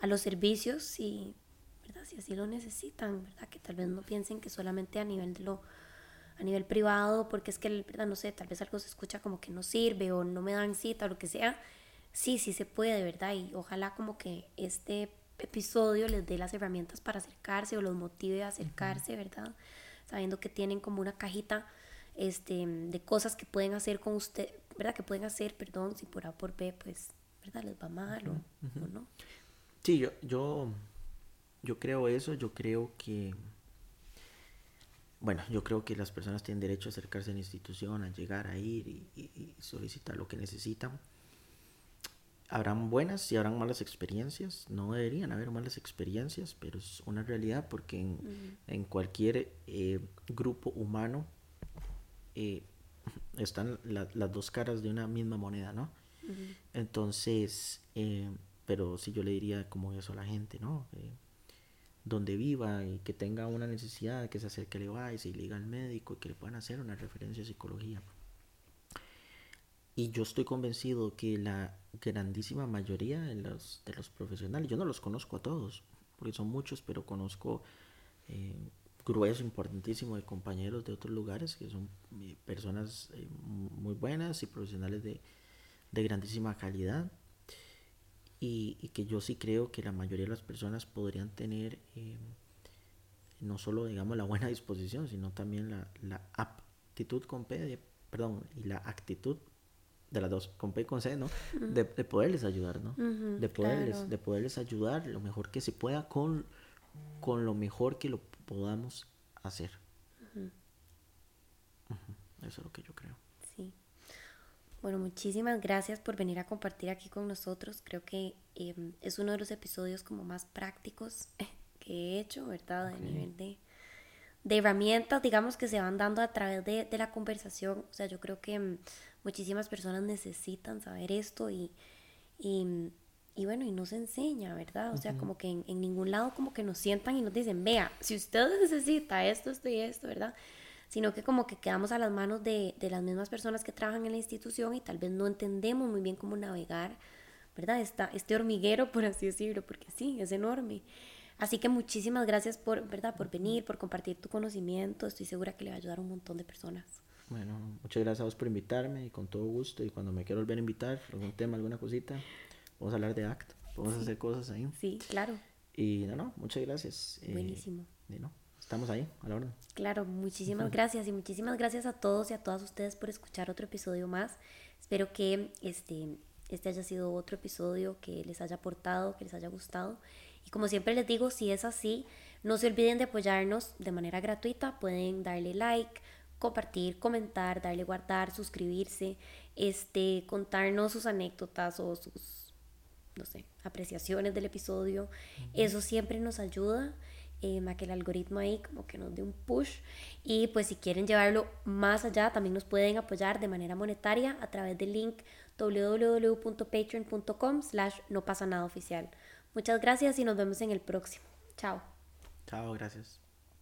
a los servicios y, ¿verdad? Si así lo necesitan, ¿verdad? Que tal vez no piensen que solamente a nivel de lo a nivel privado, porque es que, ¿verdad? No sé, tal vez algo se escucha como que no sirve o no me dan cita o lo que sea. Sí, sí se puede, ¿verdad? Y ojalá como que este episodio les dé las herramientas para acercarse o los motive a acercarse, ¿verdad? Sabiendo que tienen como una cajita este, de cosas que pueden hacer con usted, ¿verdad? Que pueden hacer, perdón, si por A por B, pues, ¿verdad? Les va mal o, no. Sí, yo, yo, yo creo eso, yo creo que bueno, yo creo que las personas tienen derecho a acercarse a la institución, a llegar a ir y, solicitar lo que necesitan. Habrán buenas y habrán malas experiencias, no deberían haber malas experiencias, pero es una realidad porque en, cualquier eh, grupo humano eh, están las dos caras de una misma moneda, ¿no? Entonces, eh, pero si yo le diría como eso a la gente, ¿no? Donde viva y que tenga una necesidad, que se acerque a y se liga al médico y que le puedan hacer una referencia a psicología. Y yo estoy convencido que la grandísima mayoría de los, de los profesionales, yo no los conozco a todos, porque son muchos, pero conozco eh, grueso importantísimo de compañeros de otros lugares que son eh, personas eh, muy buenas y profesionales de, de grandísima calidad y, que yo sí creo que la mayoría de las personas podrían tener eh, no solo digamos la buena disposición sino también la, la aptitud con P perdón y la actitud de las dos con P y con C no de, poderles ayudar no de poderles de poderles ayudar lo mejor que se pueda con con lo mejor que lo podamos hacer. Eso es lo que yo creo. Bueno, muchísimas gracias por venir a compartir aquí con nosotros. Creo que em, es uno de los episodios como más prácticos que he hecho, ¿verdad? A nivel de, de herramientas, digamos, que se van dando a través de, de la conversación. O sea, yo creo que em, muchísimas personas necesitan saber esto y, y, y, bueno, y no se enseña, ¿verdad? O sea, como que en, en, ningún lado como que nos sientan y nos dicen, vea, si usted necesita esto, esto y esto, ¿verdad? Sino que como que quedamos a las manos de, de las mismas personas que trabajan en la institución y tal vez no entendemos muy bien cómo navegar, ¿verdad? Esta, este hormiguero, por así decirlo, porque sí, es enorme. Así que muchísimas gracias por, ¿verdad? por venir, por compartir tu conocimiento. Estoy segura que le va a ayudar a un montón de personas. Bueno, muchas gracias a vos por invitarme y con todo gusto. Y cuando me quiero volver a invitar, algún tema, alguna cosita, vamos a hablar de ACT, vamos sí. a hacer cosas ahí. Sí, claro. Y no, no, muchas gracias. Buenísimo. Eh, y no, estamos ahí, a la orden. Claro, muchísimas gracias y muchísimas gracias a todos y a todas ustedes por escuchar otro episodio más. Espero que este, este haya sido otro episodio que les haya aportado, que les haya gustado. Y como siempre les digo, si es así, no se olviden de apoyarnos de manera gratuita. Pueden darle like, compartir, comentar, darle guardar, suscribirse, este, contarnos sus anécdotas o sus, no sé, apreciaciones del episodio. Eso siempre nos ayuda eh, que el algoritmo ahí como que nos dé un push. Y pues si quieren llevarlo más allá, también nos pueden apoyar de manera monetaria a través del link www.patreon.com slash no pasa nada oficial. Muchas gracias y nos vemos en el próximo. Chao. Chao, gracias.